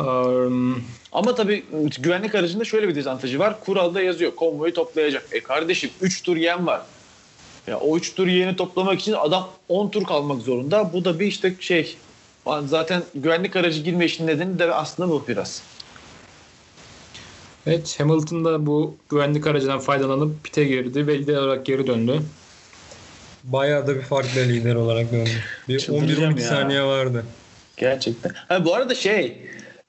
Um, Ama tabii güvenlik aracında şöyle bir dezavantajı var. Kuralda yazıyor konvoyu toplayacak. E kardeşim 3 tur yem var. Ya o 3 tur yeni toplamak için adam 10 tur kalmak zorunda. Bu da bir işte şey zaten güvenlik aracı girme işinin nedeni de aslında bu biraz. Evet Hamilton da bu güvenlik aracından faydalanıp pite girdi ve lider olarak geri döndü. Bayağı da bir farklı lider olarak döndü. Bir Çıldıracağım 11-12 ya. saniye vardı. Gerçekten. Ha, bu arada şey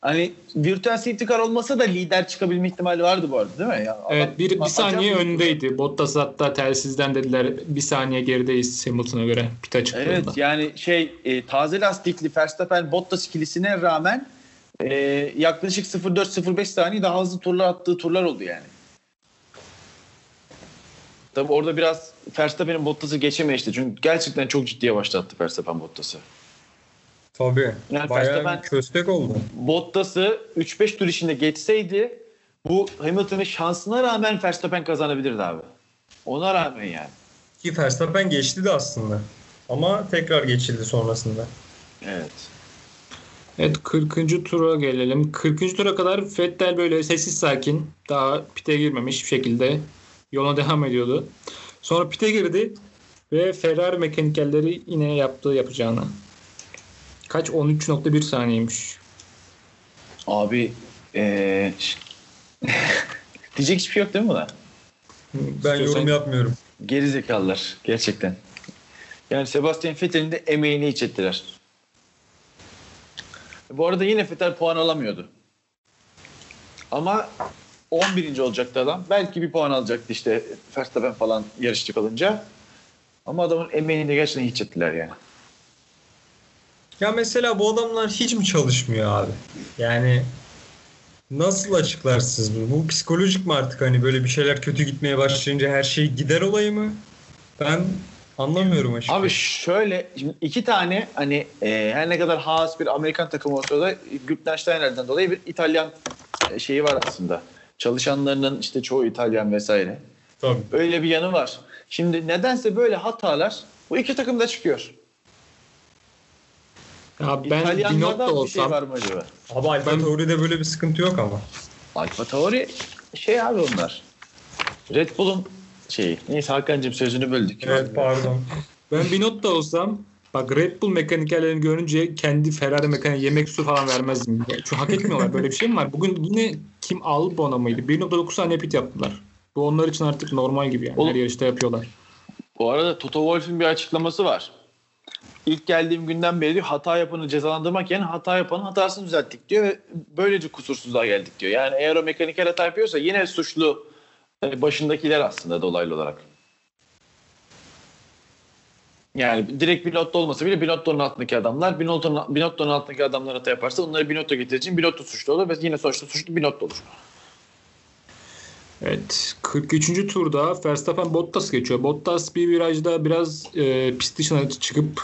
hani virtual safety car olmasa da lider çıkabilme ihtimali vardı bu arada değil mi? Ya, adam- Evet bir, bir saniye öndeydi. Bottas hatta telsizden dediler bir saniye gerideyiz Hamilton'a göre pite çıktığında. Evet yani şey e, taze lastikli Verstappen Bottas ikilisine rağmen e, yaklaşık 0.4-0.5 saniye daha hızlı turlar attığı turlar oldu yani. Tabii orada biraz Verstappen'in Bottas'ı geçemeyişti. Çünkü gerçekten çok ciddiye başlattı Verstappen Bottas'ı. Tabii. Yani Bayağı Verstappen- köstek oldu. Bottas'ı 3-5 tur içinde geçseydi bu Hamilton'ın şansına rağmen Verstappen kazanabilirdi abi. Ona rağmen yani. Ki Verstappen geçti de aslında. Ama tekrar geçildi sonrasında. Evet. Evet 40. tura gelelim. 40. tura kadar Vettel böyle sessiz sakin daha pite girmemiş bir şekilde yoluna devam ediyordu. Sonra pite girdi ve Ferrari mekanikerleri yine yaptığı yapacağını. Kaç? 13.1 saniyeymiş. Abi ee, (laughs) diyecek hiçbir şey yok değil mi buna? Ben İstiyorsan- yorum yapmıyorum. Geri zekalılar gerçekten. Yani Sebastian Vettel'in de emeğini hiç ettiler. Bu arada yine Vettel puan alamıyordu. Ama 11. olacaktı adam. Belki bir puan alacaktı işte Verstappen falan yarışçı kalınca. Ama adamın emeğini de gerçekten hiç ettiler yani. Ya mesela bu adamlar hiç mi çalışmıyor abi? Yani nasıl açıklarsınız bunu? Bu psikolojik mi artık hani böyle bir şeyler kötü gitmeye başlayınca her şey gider olayı mı? Ben anlamıyorum açıkçası. Abi şöyle şimdi iki tane hani e, her ne kadar Haas bir Amerikan takımı olsa da Gültensteiner'den dolayı bir İtalyan e, şeyi var aslında. Çalışanlarının işte çoğu İtalyan vesaire. Tabii. Öyle bir yanı var. Şimdi nedense böyle hatalar bu iki takımda çıkıyor. Ya ben Binotto İtalyanlarda bir şey olsam var mı acaba? Abi Alfa Ben- Tauri'de böyle bir sıkıntı yok ama. Alfa Tauri şey abi onlar. Red Bull'un şeyi. Neyse Hakan'cığım sözünü böldük. Evet pardon. ben Binotto olsam bak Red Bull mekanikerlerini görünce kendi Ferrari mekaniğe yemek su falan vermezdim. Çünkü hak etmiyorlar. Böyle bir şey mi var? Bugün yine kim Albon'a mıydı? 1.9 saniye pit yaptılar. Bu onlar için artık normal gibi yani. Oğlum- Her yarışta yapıyorlar. Bu arada Toto Wolff'ün bir açıklaması var. İlk geldiğim günden beri diyor hata yapanı cezalandırmak yerine hata yapanın hatasını düzelttik diyor ve böylece kusursuzluğa geldik diyor. Yani eğer o mekaniker hata yapıyorsa yine suçlu başındakiler aslında dolaylı olarak. Yani direkt Binotto olmasa bile Binotto'nun altındaki adamlar Binotto'nun Binotto'nun altındaki adamlar hata yaparsa onları Binotto getirdiği için Binotto suçlu olur ve yine sonuçta suçlu Binotto olur. Evet. 43. turda Verstappen Bottas geçiyor. Bottas bir virajda biraz e, pist dışına çıkıp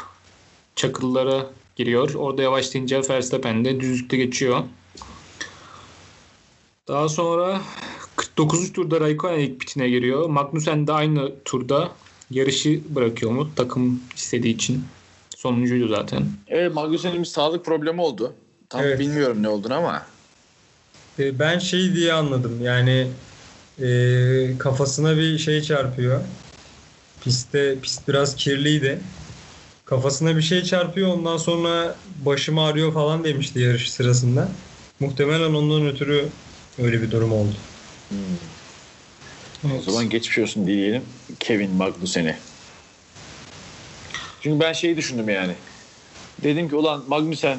çakıllara giriyor. Orada yavaşlayınca Verstappen de düzlükte geçiyor. Daha sonra 49. turda Raikkonen ilk pitine giriyor. Magnussen de aynı turda yarışı bırakıyor mu? Takım istediği için. Sonuncuydu zaten. Evet Magnussen'in bir sağlık problemi oldu. Tam Evet. bilmiyorum ne olduğunu ama. E, Ben şey diye anladım yani e, kafasına bir şey çarpıyor. Pistte pist biraz kirliydi. Kafasına bir şey çarpıyor ondan sonra başım ağrıyor falan demişti yarış sırasında. Muhtemelen ondan ötürü öyle bir durum oldu. O zaman geçmiş olsun diyelim Kevin Magnussen'e. Çünkü ben şeyi düşündüm yani. Dedim ki ulan Magnussen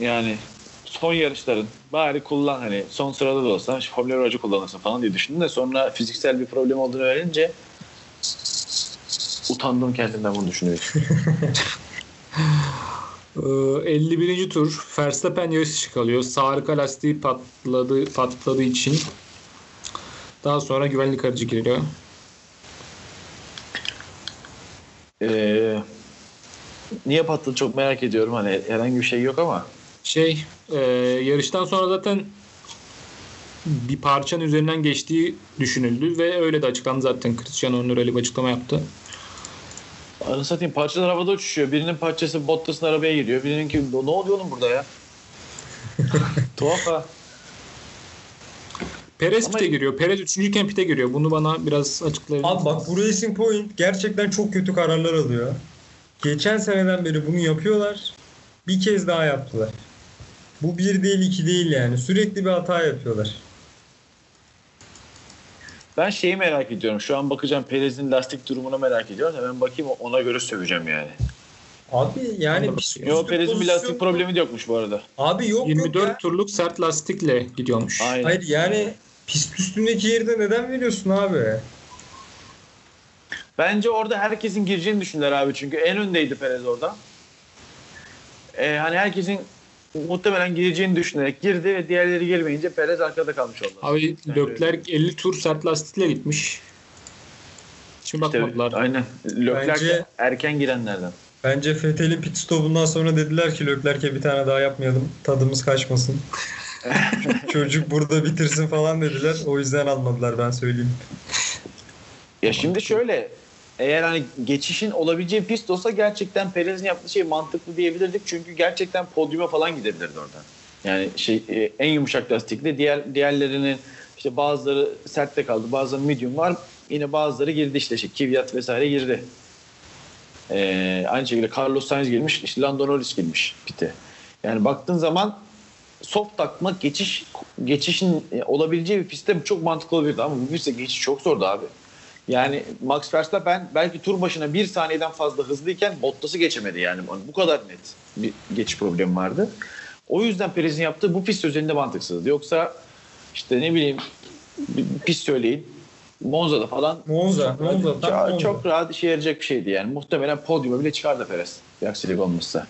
yani son yarışların bari kullan hani son sırada da olsa şu Formula aracı kullanırsın falan diye düşündüm de sonra fiziksel bir problem olduğunu öğrenince utandım kendimden bunu düşünüyorum. (laughs) Ee, 51. tur Verstappen yarış dışı kalıyor. Sağ arka lastiği patladı, patladığı için daha sonra güvenlik aracı giriyor. Ee, niye patladı çok merak ediyorum. Hani herhangi bir şey yok ama. Şey e, yarıştan sonra zaten bir parçanın üzerinden geçtiği düşünüldü ve öyle de açıklandı zaten. Cristiano Ronaldo öyle bir açıklama yaptı. Anı satayım parçalar havada uçuşuyor. Birinin parçası Bottas'ın arabaya giriyor. Birininki ne oluyor oğlum burada ya? (laughs) Tuhaf ha. Perez Ama- pite giriyor. Perez üçüncüyken pite giriyor. Bunu bana biraz açıklayabilir Abi bak bu Racing Point gerçekten çok kötü kararlar alıyor. Geçen seneden beri bunu yapıyorlar. Bir kez daha yaptılar. Bu bir değil iki değil yani. Sürekli bir hata yapıyorlar. Ben şeyi merak ediyorum. Şu an bakacağım Perez'in lastik durumuna merak ediyorum. Hemen bakayım ona göre söveceğim yani. Abi yani Anladım. pist Yo Perez'in bir lastik problemi de yokmuş bu arada. Abi yok yok 24 ya. turluk sert lastikle gidiyormuş. Aynen. Hayır yani pist üstündeki yerde neden veriyorsun abi? Bence orada herkesin gireceğini düşündüler abi. Çünkü en öndeydi Perez orada. Ee, hani herkesin muhtemelen gireceğini düşünerek girdi ve diğerleri girmeyince Perez arkada kalmış oldu. Abi Yani Leclerc 50 tur sert lastikle gitmiş. Hiç mi bakmadılar? aynen. Leclerc Bence- erken girenlerden. Bence Fethel'in pit stopundan sonra dediler ki Leclerc'e bir tane daha yapmayalım. Tadımız kaçmasın. (laughs) Çocuk burada bitirsin falan dediler. O yüzden almadılar ben söyleyeyim. Ya şimdi şöyle eğer hani geçişin olabileceği pist olsa gerçekten Perez'in yaptığı şey mantıklı diyebilirdik. Çünkü gerçekten podyuma falan gidebilirdi oradan. Yani şey e, en yumuşak lastikli diğer diğerlerinin işte bazıları sertte kaldı bazıları medium var. Yine bazıları girdi işte şey, Kvyat vesaire girdi. Ee, aynı şekilde Carlos Sainz girmiş, işte Lando Norris girmiş pite. Yani baktığın zaman soft takma geçiş geçişin e, olabileceği bir pistte çok mantıklı olabilirdi ama bu pistte geçiş çok zordu abi. Yani Max Verstappen belki tur başına bir saniyeden fazla hızlıyken Bottas'ı geçemedi yani. Bu kadar net bir geçiş problemi vardı. O yüzden Perez'in yaptığı bu pist özelinde mantıksızdı. Yoksa işte ne bileyim bir pist söyleyin. Monza'da falan Monza, çok, Monza, tam çok, Monza. çok rahat işe yarayacak bir şeydi yani. Muhtemelen podyuma bile çıkardı Perez. Bir aksilik olmazsa.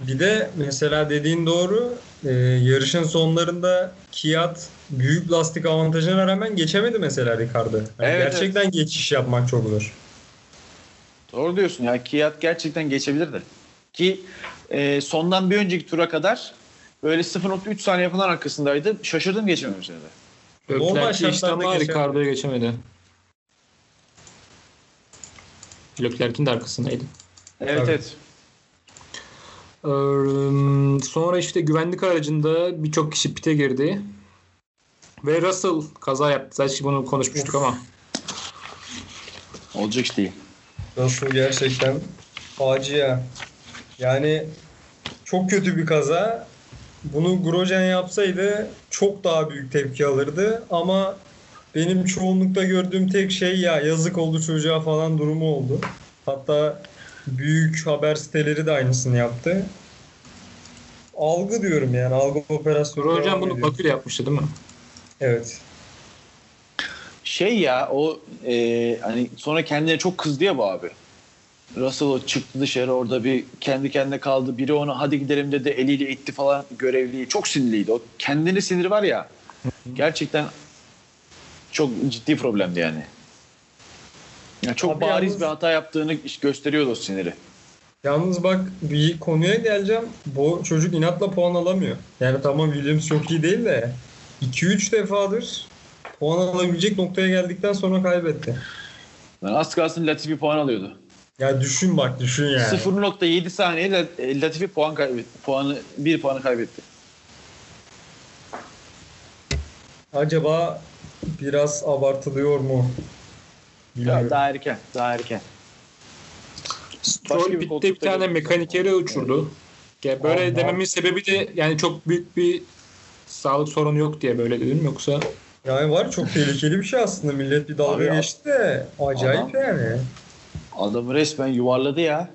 Bir de mesela dediğin doğru. e, yarışın sonlarında Kiat büyük lastik avantajına rağmen geçemedi mesela Ricardo. Yani Evet, gerçekten geçiş yapmak çok zor. Doğru diyorsun ya. Kiat gerçekten geçebilirdi. Ki e, sondan bir önceki tura kadar böyle 0.3 saniye falan arkasındaydı. Şaşırdım geçememişlerdi. Normal Leclerc geçti şartlarda ama geçemedi. Ricardo'ya geçemedi. Leclerc'in de arkasındaydı. Evet Tabii. evet. Sonra işte güvenlik aracında birçok kişi pite girdi. Ve Russell kaza yaptı. Zaten bunu konuşmuştuk ama. Olacak iş değil. Nasıl gerçekten facia. Yani çok kötü bir kaza. Bunu Grosjean yapsaydı çok daha büyük tepki alırdı ama benim çoğunlukta gördüğüm tek şey ya yazık oldu çocuğa falan durumu oldu. Hatta büyük haber siteleri de aynısını yaptı. Algı diyorum yani algı operasyonu. Devam bunu ediyor. Bakü'yle yapmıştı değil mi? Evet. Şey ya o e, hani sonra kendine çok kızdı ya bu abi. Russell o çıktı dışarı orada bir kendi kendine kaldı. Biri ona hadi gidelim dedi eliyle itti falan görevliyi. Çok sinirliydi. O kendini siniri var ya gerçekten çok ciddi problemdi yani. Ya çok Abi bariz yalnız- bir hata yaptığını gösteriyordu o siniri. Yalnız bak bir konuya geleceğim. Bu çocuk inatla puan alamıyor. Yani tamam Williams çok iyi değil de 2-3 defadır puan alabilecek noktaya geldikten sonra kaybetti. Yani az kalsın Latifi puan alıyordu. Ya düşün bak düşün yani. 0.7 saniyede e, Latifi puan kaybetti. Puanı, bir puanı kaybetti. Acaba biraz abartılıyor mu? Bilmiyorum. Ya, daha erken. Daha erken. Stroll bir bir tane mekanikeri uçurdu. Ya böyle Ama- dememin sebebi de yani çok büyük bir sağlık sorunu yok diye böyle dedim yoksa Yani var çok tehlikeli bir şey aslında. Millet bir dalga Abi ya- geçti de acayip Adam- yani. Adamı resmen yuvarladı ya.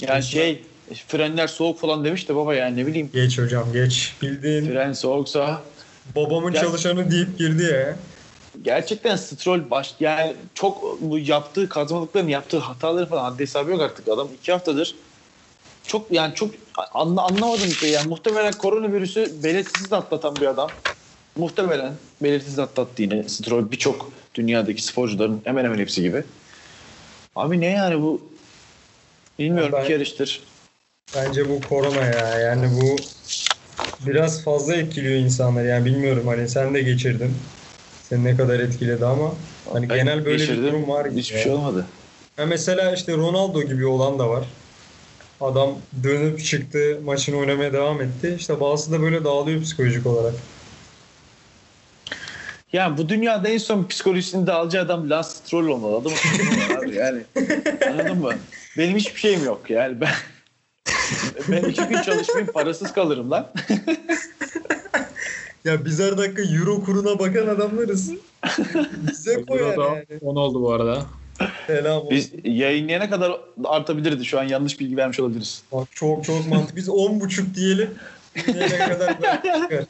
Yani şey frenler soğuk falan demiş de baba yani ne bileyim Geç hocam geç. Bildiğin fren soğuksa babamın Gel- çalışanı deyip girdi ya. Gerçekten Stroll baş yani çok bu yaptığı kazmalıkların yaptığı hataları falan haddi hesabı yok artık. Adam iki haftadır çok yani çok anla, anlamadım işte yani muhtemelen koronavirüsü belirtisiz atlatan bir adam. Muhtemelen belirtisiz atlattı yine Stroll. Birçok dünyadaki sporcuların hemen hemen hepsi gibi. Abi ne yani bu? Bilmiyorum Ben- iki yarıştır. Bence bu korona ya. Yani bu biraz fazla etkiliyor insanları. Yani bilmiyorum hani sen de geçirdin. Seni ne kadar etkiledi ama hani Ben genel böyle geçirdim, bir durum var gibi. hiçbir ya. şey olmadı Ha mesela işte Ronaldo gibi olan da var. Adam dönüp çıktı, maçını oynamaya devam etti. İşte bazısı da böyle dağılıyor psikolojik olarak. Yani bu dünyada en son psikolojisini dağılacağı adam Lance Stroll olmalı. Abi yani. Anladın mı? Benim hiçbir şeyim yok yani ben ben iki gün çalışmayayım parasız kalırım lan. (laughs) Ya biz her dakika euro kuruna bakan adamlarız. Bize koyar Euro yani. 10 oldu bu arada. Selam olsun. Biz yayınlayana kadar artabilirdi. Şu an yanlış bilgi vermiş olabiliriz. Bak çok çok mantıklı. Biz 10.5 diyelim. Ne kadar çıkar.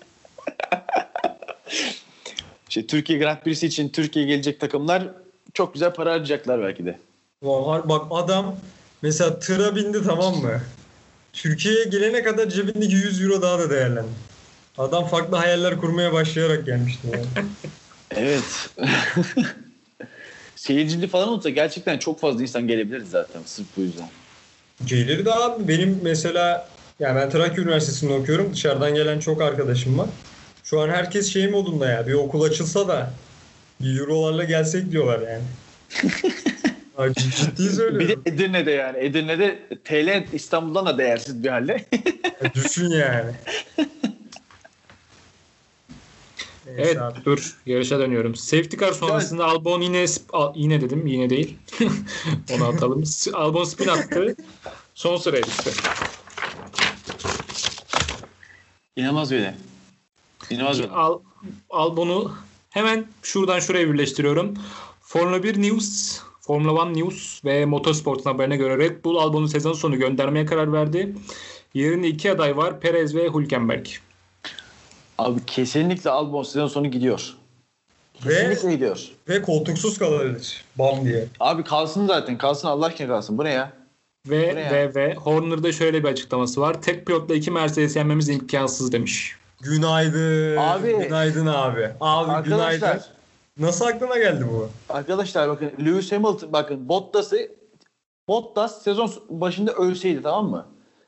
İşte (laughs) Türkiye Grand Prix'si için Türkiye'ye gelecek takımlar çok güzel para harcayacaklar belki de. Var, bak adam mesela tıra bindi tamam mı? Türkiye'ye gelene kadar cebindeki 100 euro daha da değerlendi. Adam farklı hayaller kurmaya başlayarak gelmişti yani. (laughs) Evet. (laughs) seyircili falan olsa gerçekten çok fazla insan gelebilirdi zaten sırf bu yüzden. Gelir de abi benim mesela yani ben Trakya Üniversitesi'nde okuyorum. Dışarıdan gelen çok arkadaşım var. Şu an herkes şey modunda ya. Bir okul açılsa da bir eurolarla gelsek diyorlar yani. (laughs) Abi ciddi Bir de söylüyorum. Edirne'de yani. Edirne'de TL İstanbul'dan da değersiz bir halde. Düşün yani. Evet abi. dur yarışa dönüyorum. Safety car sonrasında Albon yine yine dedim yine değil. (laughs) Onu atalım. Albon spin attı. Son sıraya düştü. İnanılmaz böyle. İnanılmaz böyle. Al, Albon'u hemen şuradan şuraya birleştiriyorum. Formula 1 News, Formula 1 News ve Motorsport'un haberine göre Red Bull Albon'u sezon sonu göndermeye karar verdi. Yerinde iki aday var. Perez ve Hülkenberg. Abi kesinlikle Albon sezon sonu gidiyor. Ve, Kesinlikle gidiyor. ve koltuksuz kalabilir. Bam diye. Abi kalsın zaten. Kalsın Allah aşkına kalsın. Bu ne ya? Ve ne ya? ve ve Horner'da şöyle bir açıklaması var. Tek pilotla iki Mercedes yenmemiz imkansız demiş. Günaydın. Abi. Günaydın abi. Abi Arkadaşlar. günaydın. Nasıl aklına geldi bu? Arkadaşlar bakın Lewis Hamilton bakın Bottas'ı Bottas sezon başında ölseydi tamam mı?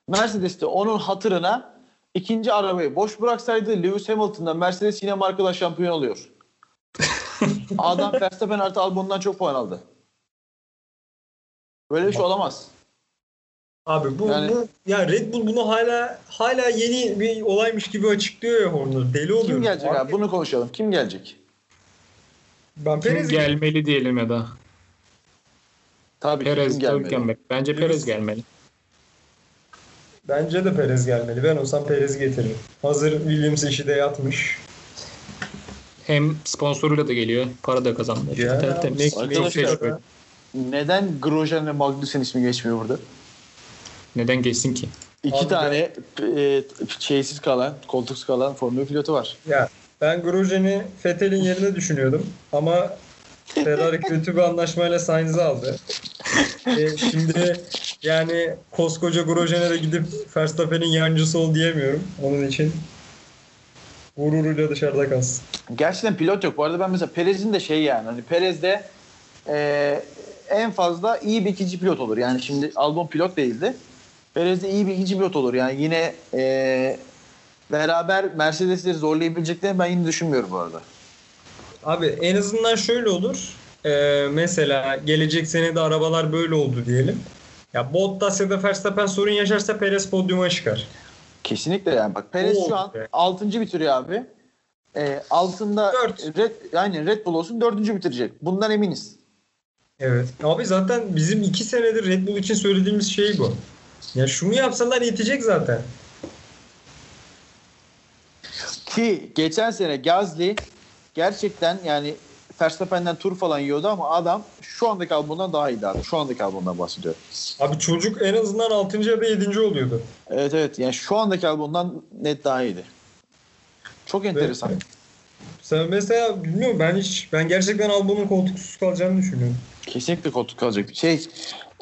Mercedes de onun hatırına ikinci arabayı boş bıraksaydı Lewis Hamilton'da Mercedes yine markalar şampiyon oluyor. (laughs) Adam Verstappen artı Albon'dan çok puan aldı. Böyle bir şey olamaz. Abi bu, Yani- bu ya Red Bull bunu hala hala yeni bir olaymış gibi açıklıyor ya Horner. Deli oluyor. Kim gelecek abi? Bunu konuşalım. Kim gelecek? Ben Kim Perez gelmeli diyelim ya da. Tabii Perez kim gelmeli? Bence Perez gelmeli. Bence de Perez gelmeli. Ben olsam Perez getiririm. Hazır Williams işi de yatmış. Hem sponsoruyla da geliyor. Para da kazandı. Ya, Tertemiz. arkadaşlar- Çok tecrübe. Neden Grosjean ve Magnussen ismi geçmiyor burada? Neden geçsin ki? İki Abi tane e, şeysiz kalan, koltuksuz kalan Formula 1 pilotu var. Ya ben Grosjean'i Vettel'in yerine düşünüyordum ama Ferrari kötü bir anlaşmayla Sainz'i aldı. E, şimdi yani koskoca Grosjean'e de gidip Verstappen'in yancısı ol diyemiyorum. Onun için gururuyla dışarıda kalsın. Gerçekten pilot yok. Bu arada ben mesela Perez'in de şey yani hani Perez de e, en fazla iyi bir ikinci pilot olur. Yani şimdi Albon pilot değildi. Perez de iyi bir ikinci pilot olur. Yani yine e, beraber Mercedes'leri zorlayabileceklerini ben yine düşünmüyorum bu arada. Abi en azından şöyle olur. Ee, mesela gelecek sene de arabalar böyle oldu diyelim. Ya Bottas ya da Verstappen sorun yaşarsa Perez podyuma çıkar. Kesinlikle yani. Bak Perez Oo şu an be. 6. bitiriyor abi. E, altında Dört. Red, aynen Red Bull olsun 4. bitirecek. Bundan eminiz. Evet. Abi zaten bizim iki senedir Red Bull için söylediğimiz şey bu. Ya şunu yapsalar yetecek zaten. Ki geçen sene Gazli gerçekten yani Verstappen'den tur falan yiyordu ama adam şu andaki albümden daha iyiydi abi. Şu andaki albümden bahsediyorum. Abi çocuk en azından 6. ya da 7. oluyordu. Evet evet yani şu andaki albümden net daha iyiydi. Çok enteresan. Sen mesela bilmiyorum ben hiç ben gerçekten Albon'un koltuksuz kalacağını düşünüyorum. Kesinlikle koltuk kalacak. Şey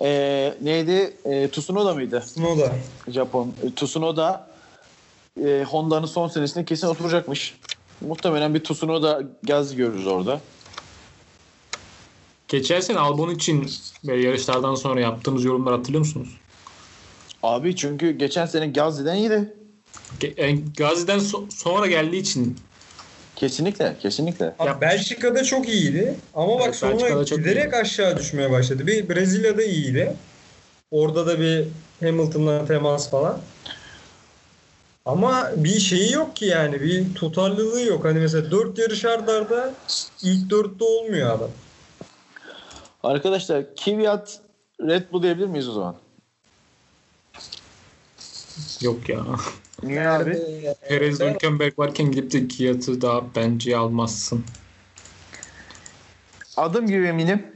e, neydi? E, Tsunoda mıydı? Tsunoda. Japon. E, Tsunoda e, Honda'nın son senesinde kesin oturacakmış. Muhtemelen bir Tsunoda Gazli görürüz orada. Geçen sene Albon için böyle yarışlardan sonra yaptığımız yorumlar hatırlıyor musunuz? Abi çünkü geçen sene Gazli'den iyiydi. Ge- yani Gazi'den so- sonra geldiği için Kesinlikle, kesinlikle. Abi Belçika'da çok iyiydi ama bak Evet, sonra giderek iyiydi. aşağı düşmeye başladı. Bir Brezilya'da iyiydi. Orada da bir Hamilton'la temas falan. Ama bir şeyi yok ki yani bir tutarlılığı yok. Hani mesela 4 yarış arda arda ilk 4'te olmuyor adam. Arkadaşlar Kvyat Red Bull diyebilir miyiz o zaman? yok ya. Niye abi? Perez Hülkenberg varken gidip de Kiat'ı daha bence almazsın. Adım gibi eminim.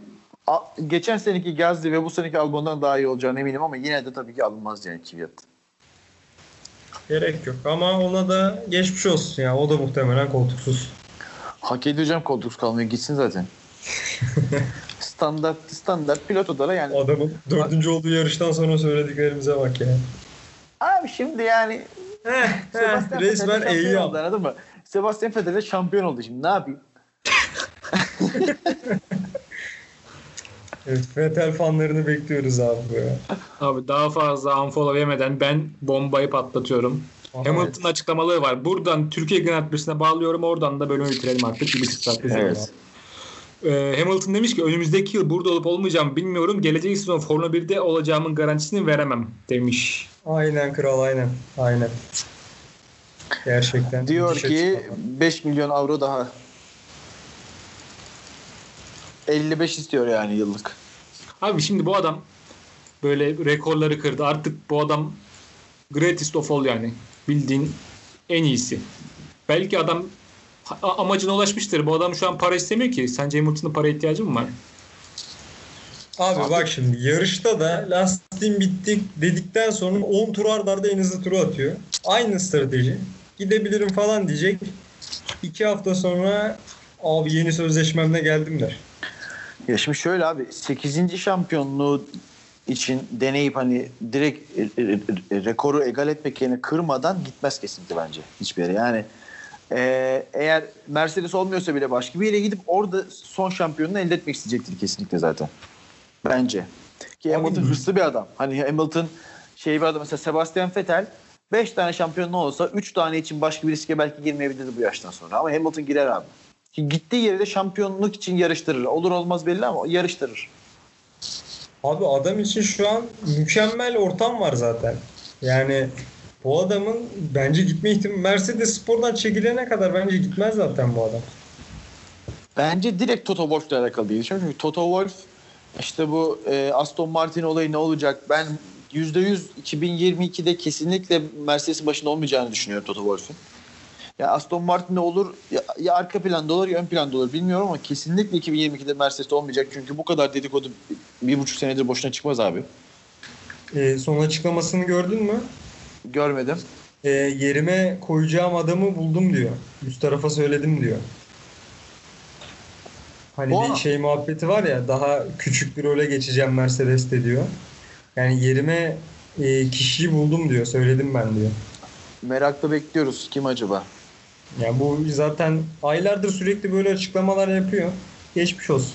A- geçen seneki Gazli ve bu seneki Albon'dan daha iyi olacağına eminim ama yine de tabii ki alınmaz yani Kvyat. Gerek yok ama ona da geçmiş olsun ya. O da muhtemelen koltuksuz. Hak hocam koltuksuz kalmaya gitsin zaten. (laughs) standart standart pilot odara yani. Adamın dördüncü olduğu yarıştan sonra söylediklerimize bak ya. Abi şimdi yani Sebastian resmen eği oldu anladın mı? Sebastian Vettel de şampiyon oldu şimdi ne yapayım? Evet, Vettel fanlarını bekliyoruz abi bu ya. Abi daha fazla unfollow yemeden ben bombayı patlatıyorum. Aha, Hamilton'ın açıklamaları var. Buradan Türkiye Grand Prix'sine bağlıyorum. Oradan da bölümü bitirelim artık. Bir buçuk saat bize Evet. Ee, Hamilton demiş ki önümüzdeki yıl burada olup olmayacağımı bilmiyorum. Gelecek sezon Formula 1'de olacağımın garantisini veremem demiş. Aynen kral aynen. Aynen. Gerçekten. Diyor ki açıklama. 5 milyon avro daha. 55 istiyor yani yıllık. Abi şimdi bu adam böyle rekorları kırdı. Artık bu adam greatest of all yani. Bildiğin en iyisi. Belki adam amacına ulaşmıştır. Bu adam şu an para istemiyor ki. Sence Hamilton'ın para ihtiyacı mı var? Abi bak şimdi yarışta da lastiğin bitti dedikten sonra 10 tur arda arda en hızlı turu atıyor. Aynı strateji. Gidebilirim falan diyecek. 2 hafta sonra abi yeni sözleşmemle geldim der. Ya şimdi şöyle abi 8. şampiyonluğu için deneyip hani direkt e, e, e, rekoru egal etmek yerine kırmadan gitmez kesinlikle bence hiçbir yere. Yani e, eğer Mercedes olmuyorsa bile başka bir yere gidip orada son şampiyonluğu elde etmek isteyecektir kesinlikle zaten. Bence. Ki Hamilton hırslı bir adam. Hani Hamilton şey bir adam mesela Sebastian Vettel 5 tane şampiyonluğu olsa 3 tane için başka bir riske belki girmeyebilirdi bu yaştan sonra. Ama Hamilton girer abi. Ki gittiği yerde şampiyonluk için yarıştırır. Olur olmaz belli ama yarıştırır. Abi adam için şu an mükemmel ortam var zaten. Yani bu adamın bence gitme ihtimali Mercedes Spor'dan çekilene kadar bence gitmez zaten bu adam. Bence direkt Toto Wolff'la alakalı değil. Çünkü Toto Wolff işte bu e, Aston Martin olayı ne olacak? Ben %100 2022'de kesinlikle Mercedes'in başında olmayacağını düşünüyorum Toto Wolff'un. Ya Aston Martin'de olur ya, ya arka planda olur ya ön planda olur bilmiyorum ama kesinlikle 2022'de Mercedes'te olmayacak. Çünkü bu kadar dedikodu bir buçuk senedir boşuna çıkmaz abi. Ee, son açıklamasını gördün mü? Görmedim. Ee, yerime koyacağım adamı buldum diyor. Üst tarafa söyledim diyor. Hani Oha. bir şey muhabbeti var ya daha küçük bir role geçeceğim Mercedes'te diyor. Yani yerime e, kişiyi buldum diyor. Söyledim ben diyor. Merakla bekliyoruz. Kim acaba? Yani bu zaten aylardır sürekli böyle açıklamalar yapıyor. Geçmiş olsun.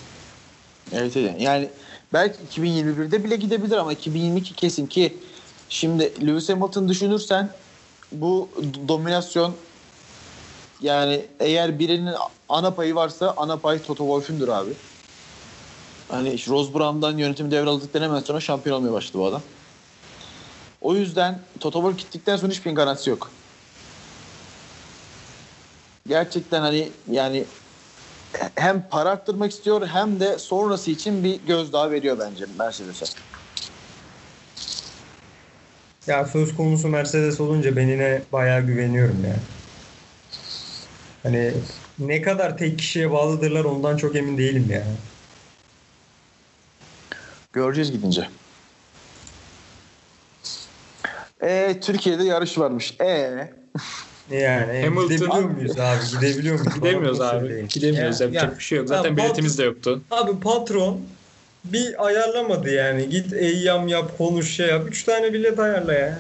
Evet evet. Yani belki 2021'de bile gidebilir ama 2022 kesin ki şimdi Lewis Hamilton düşünürsen bu dominasyon yani eğer birinin ana payı varsa ana pay Toto Wolff'ündür abi. Hani işte Rose Brown'dan yönetimi devraldıktan hemen sonra şampiyon olmaya başladı bu adam. O yüzden Toto Wolff gittikten sonra hiçbir garantisi yok. Gerçekten hani yani hem para arttırmak istiyor hem de sonrası için bir gözdağı veriyor bence Mercedes'e. Ya söz konusu Mercedes olunca ben yine bayağı güveniyorum ya. Hani ne kadar tek kişiye bağlıdırlar ondan çok emin değilim ya. Göreceğiz gidince. E, Türkiye'de yarış varmış. E Yani Hamilton- gidebiliyor muyuz abi? Gidebiliyor muyuz? Gidemiyoruz abi. söyleyin. Gidemiyoruz. Ya- Yapacak ya- bir şey yok. Zaten biletimiz de yoktu. Abi patron bir ayarlamadı yani. Git eyyam yap, konuş şey yap. Üç tane bilet ayarla ya.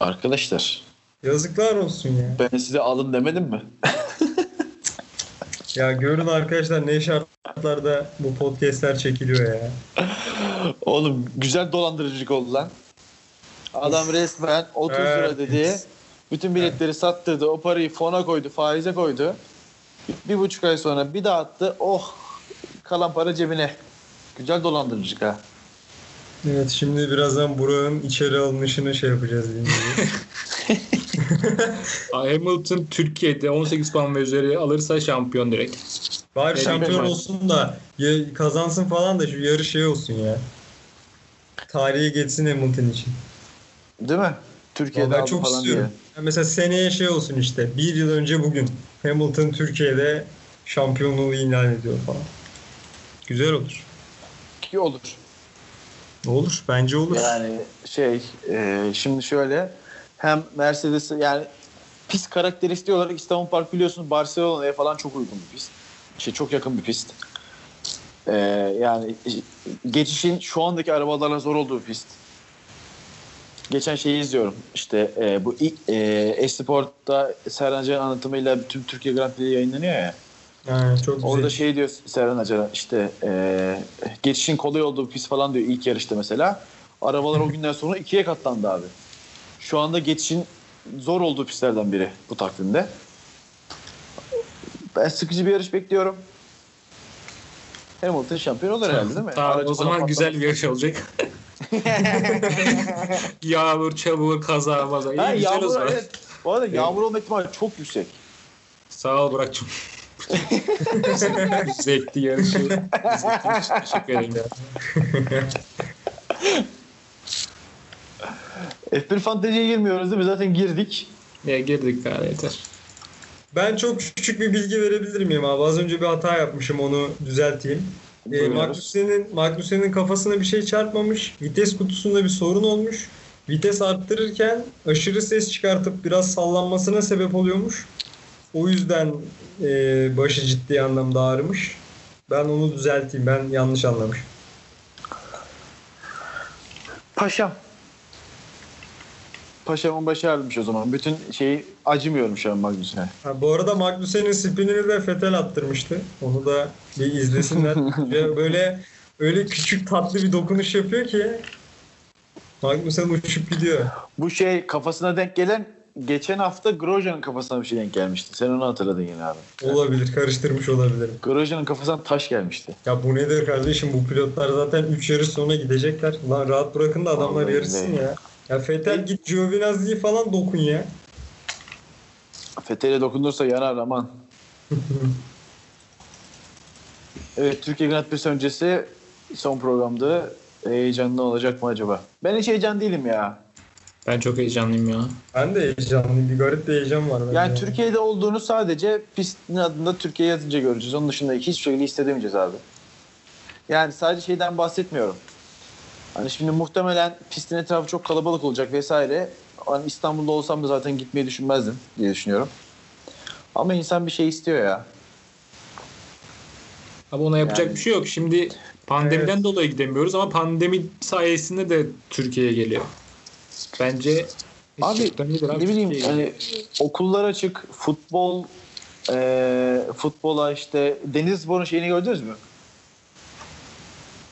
arkadaşlar Yazıklar olsun ya. ben size alın demedim mi? Ya görün arkadaşlar ne şartlarda bu podcastler çekiliyor ya. Oğlum güzel dolandırıcılık oldu lan. Adam resmen 30 lira Evet. dedi. Bütün biletleri sattırdı. O parayı fona koydu, faize koydu. Bir buçuk ay sonra bir daha attı. Oh kalan para cebine. Güzel dolandırıcılık ha. Evet şimdi birazdan Burak'ın içeri alınışını şey yapacağız. (laughs) (laughs) Hamilton Türkiye'de 18 puan ve üzeri alırsa şampiyon direkt. Bari Evet, şampiyon evet. olsun da ya- kazansın falan da şu yarı şey olsun ya. Tarihe geçsin Hamilton için. Değil mi? Türkiye'de ben çok falan istiyorum. diye. Ya mesela seneye şey olsun işte. Bir yıl önce bugün Hamilton Türkiye'de şampiyonluğu ilan ediyor falan. Güzel olur. Ki olur. Olur. Bence olur. Yani şey e, şimdi şöyle hem Mercedes yani pist karakteristiği olarak İstanbul Park biliyorsunuz Barcelona'ya falan çok uygun bir pist. Şey çok yakın bir pist. E, yani geçişin şu andaki arabalarla zor olduğu bir pist. Geçen şeyi izliyorum. İşte e, bu e, Esport'ta Serhan Can anlatımıyla tüm Türkiye Grand Prix yayınlanıyor ya. Yani çok güzel. Orada şey diyor Serhan Acar'a işte e, geçişin kolay olduğu pist falan diyor ilk yarışta mesela. Arabalar o günden sonra ikiye katlandı abi. Şu anda geçişin zor olduğu pistlerden biri bu takvimde. Ben sıkıcı bir yarış bekliyorum. Hamilton şampiyon olur herhalde değil mi? Aracı o zaman güzel bir yarış olacak. (laughs) (laughs) Yağmur, çamur, kaza, maza. İyi Ha, güzel o yağmur, zaman. evet. Bu arada yağmur olma ihtimali çok yüksek. Sağ ol Burak'cığım. (laughs) Zevkli yarışı. izlediğin için Teşekkür ederim. F1 fanteziye girmiyoruz değil mi? Zaten girdik. Ya girdik galiba yeter. Ben çok küçük bir bilgi verebilir miyim abi? Az önce bir hata yapmışım onu düzelteyim. Ee, Buyurunuz. Magnussen'in Magnussen'in kafasına bir şey çarpmamış. Vites kutusunda bir sorun olmuş. Vites arttırırken aşırı ses çıkartıp biraz sallanmasına sebep oluyormuş. O yüzden e, başı ciddi anlamda ağrımış. Ben onu düzelteyim. Ben yanlış anlamışım. Paşam. Paşamın başı ağrımış o zaman. Bütün şeyi acımıyorum şu an Magnussen'e. Ha, bu arada Magnussen'in spinini de Fetel attırmıştı. Onu da bir izlesinler. (laughs) Ve böyle öyle küçük tatlı bir dokunuş yapıyor ki Magnussen uçup gidiyor. Bu şey kafasına denk gelen geçen hafta Grosjean'ın kafasına bir şey denk gelmişti. Sen onu hatırladın yine abi. Olabilir, karıştırmış olabilirim. Grosjean'ın kafasına taş gelmişti. Ya bu nedir kardeşim? Bu pilotlar zaten 3 yarış sonra gidecekler. Lan rahat bırakın da adamlar Vallahi yarışsın ya. Ya Fetel git Giovinazzi'yi falan dokun ya. Fethel'e dokunursa yanar aman. (laughs) evet Türkiye Grand Prix öncesi son programda heyecanlı olacak mı acaba? Ben hiç heyecan değilim ya. Ben çok heyecanlıyım ya. Ben de heyecanlıyım. Bir garip bir heyecan var. bende Yani Türkiye'de olduğunu sadece pistin adında Türkiye yazınca göreceğiz. Onun dışında hiçbir şekilde hissedemeyeceğiz abi. Yani sadece şeyden bahsetmiyorum. Hani şimdi muhtemelen pistin etrafı çok kalabalık olacak vesaire. Hani İstanbul'da olsam da zaten gitmeyi düşünmezdim diye düşünüyorum. Ama insan bir şey istiyor ya. Ama ona yapacak Yani- bir şey yok. Şimdi pandemiden Evet. dolayı gidemiyoruz ama pandemi sayesinde de Türkiye'ye geliyor. Bence Abi, ne bileyim Türkiye'ye hani okullar açık, futbol eee futbola işte Denizspor'un şeyini gördünüz mü?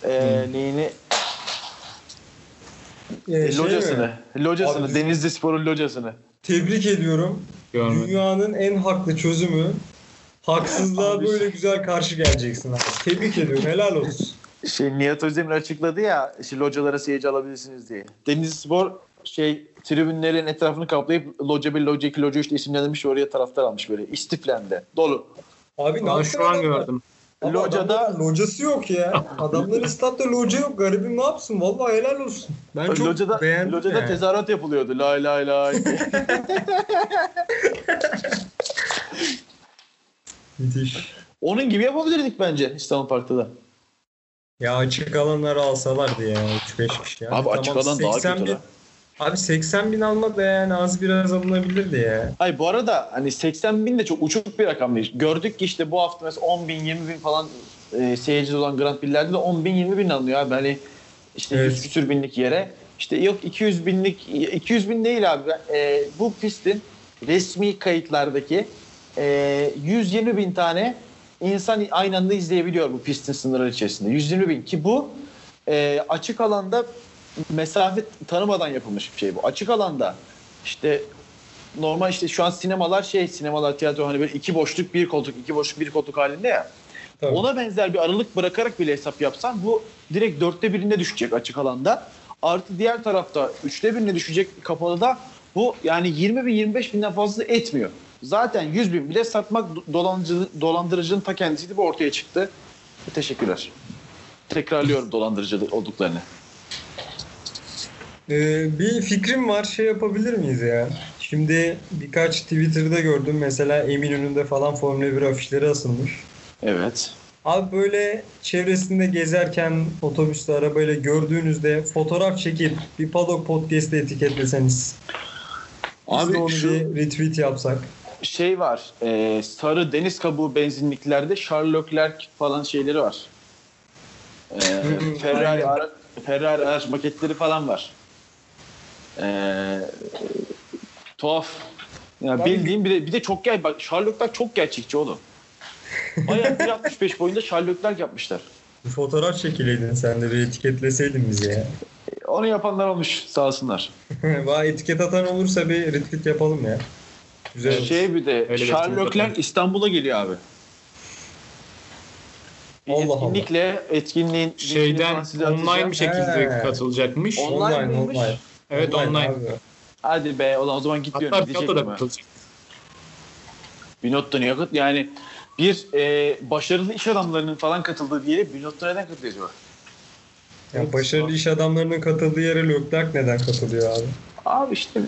Eee Hmm. neyini? Ee, şey locasını. mi? Locasını. Abi- Denizli Spor'un locasını. Tebrik ediyorum. görmedim. Dünyanın en haklı çözümü haksızlığa Abi- böyle güzel karşı geleceksin abi. Tebrik ediyorum. Helal olsun. Şey Nihat Özdemir açıkladı ya işte localara seyirci alabilirsiniz diye. Denizli Spor şey tribünlerin etrafını kaplayıp loca 1, loca 2, loca 3 isimlendirmiş ve oraya taraftar almış böyle istiflemde. Dolu. Abi ne şu an gördüm. Ama Locada- locası yok ya. Adamların statta loca yok. Garibim ne yapsın? Vallahi helal olsun. Ben çok locada, beğendim locada yani. tezahürat yapılıyordu. Lay lay lay. diye. (laughs) Müthiş. Onun gibi yapabilirdik bence İstanbul Park'ta da. Ya açık alanları alsalardı ya 3-5 kişi. Yani Abi açık alan daha 80 kötü bin. Abi 80 bin almak da yani az biraz alınabilirdi ya. Hayır bu arada hani 80 bin de çok uçuk bir rakam değil. Gördük ki işte bu hafta mesela 10 bin 20 bin falan e, seyirci olan Grand Prix'lerde de 10 bin 20 bin alınıyor abi. Hani işte Evet. 100 küsür binlik yere. İşte yok 200 binlik 200 bin değil abi. E, bu pistin resmi kayıtlardaki e, 120 bin tane insan aynı anda izleyebiliyor bu pistin sınırları içerisinde. 120 bin ki bu e, açık alanda mesafe tanımadan yapılmış bir şey bu. Açık alanda işte normal işte şu an sinemalar şey sinemalar tiyatro hani böyle iki boşluk bir koltuk iki boşluk bir koltuk halinde ya. Tabii. Ona benzer bir aralık bırakarak bile hesap yapsan bu direkt dörtte birine düşecek açık alanda. Artı diğer tarafta üçte birine düşecek kapalıda bu yani 20 bin 25 binden fazla etmiyor. Zaten 100 bin bile satmak dolandırıcı, dolandırıcının ta kendisiydi bu ortaya çıktı. Teşekkürler. Tekrarlıyorum dolandırıcı olduklarını. Ee, bir fikrim var şey yapabilir miyiz ya? Şimdi birkaç Twitter'da gördüm mesela Eminönü'nde falan Formula 1 afişleri asılmış. Evet. Abi böyle çevresinde gezerken otobüste arabayla gördüğünüzde fotoğraf çekip bir Paddock Podcast'te etiketleseniz. Biz de onu Abi şu bir retweet yapsak. şey var. e, sarı deniz kabuğu benzinliklerde Charles Leclerc falan şeyleri var. E, Ferrari, Ferrari araç maketleri falan var. E, tuhaf. Ya bildiğim bir de, bir de çok gel bak Leclerc çok gerçekçi oğlum. Bayağı 1.65 boyunda Leclerc yapmışlar. Bir fotoğraf çekileydin sen de bir etiketleseydin bizi ya. Onu yapanlar olmuş sağ olsunlar. (laughs) Vay etiket atan olursa bir retweet yapalım ya. Güzel. olur. Şey bir de Öyle İstanbul'a geliyor abi. Allah Allah. etkinlikle etkinliğin linkini Şeyden online bir şekilde He. katılacakmış. On- online online online. Evet online. abi. Hadi be o zaman gitmiyorum. Hatta Gidecektim Piyoto da katılacak. Binotto kat- Yani bir e, başarılı iş adamlarının falan katıldığı bir yere Binotto neden katılıyor acaba? Ya başarılı iş adamlarının katıldığı yere Leclerc neden katılıyor abi? Abi işte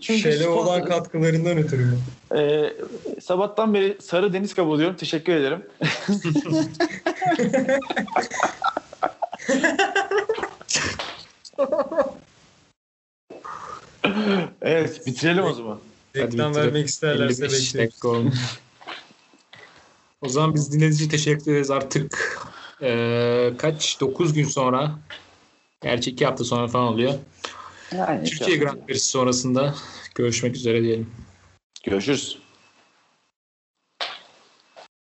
çünkü Şele spor- olan katkılarından ötürü mü? e, sabahtan beri sarı deniz kabul ediyorum. Teşekkür ederim. (laughs) (laughs) (laughs) (laughs) evet bitirelim o zaman. Reklam vermek isterlerse 55 bekliyoruz. O zaman biz dinlediğiniz için teşekkür ederiz. Artık eee, kaç? 9 gün sonra gerçi 2 hafta sonra falan oluyor. Yani Türkiye Grand Prix'si sonrasında görüşmek üzere diyelim. Görüşürüz.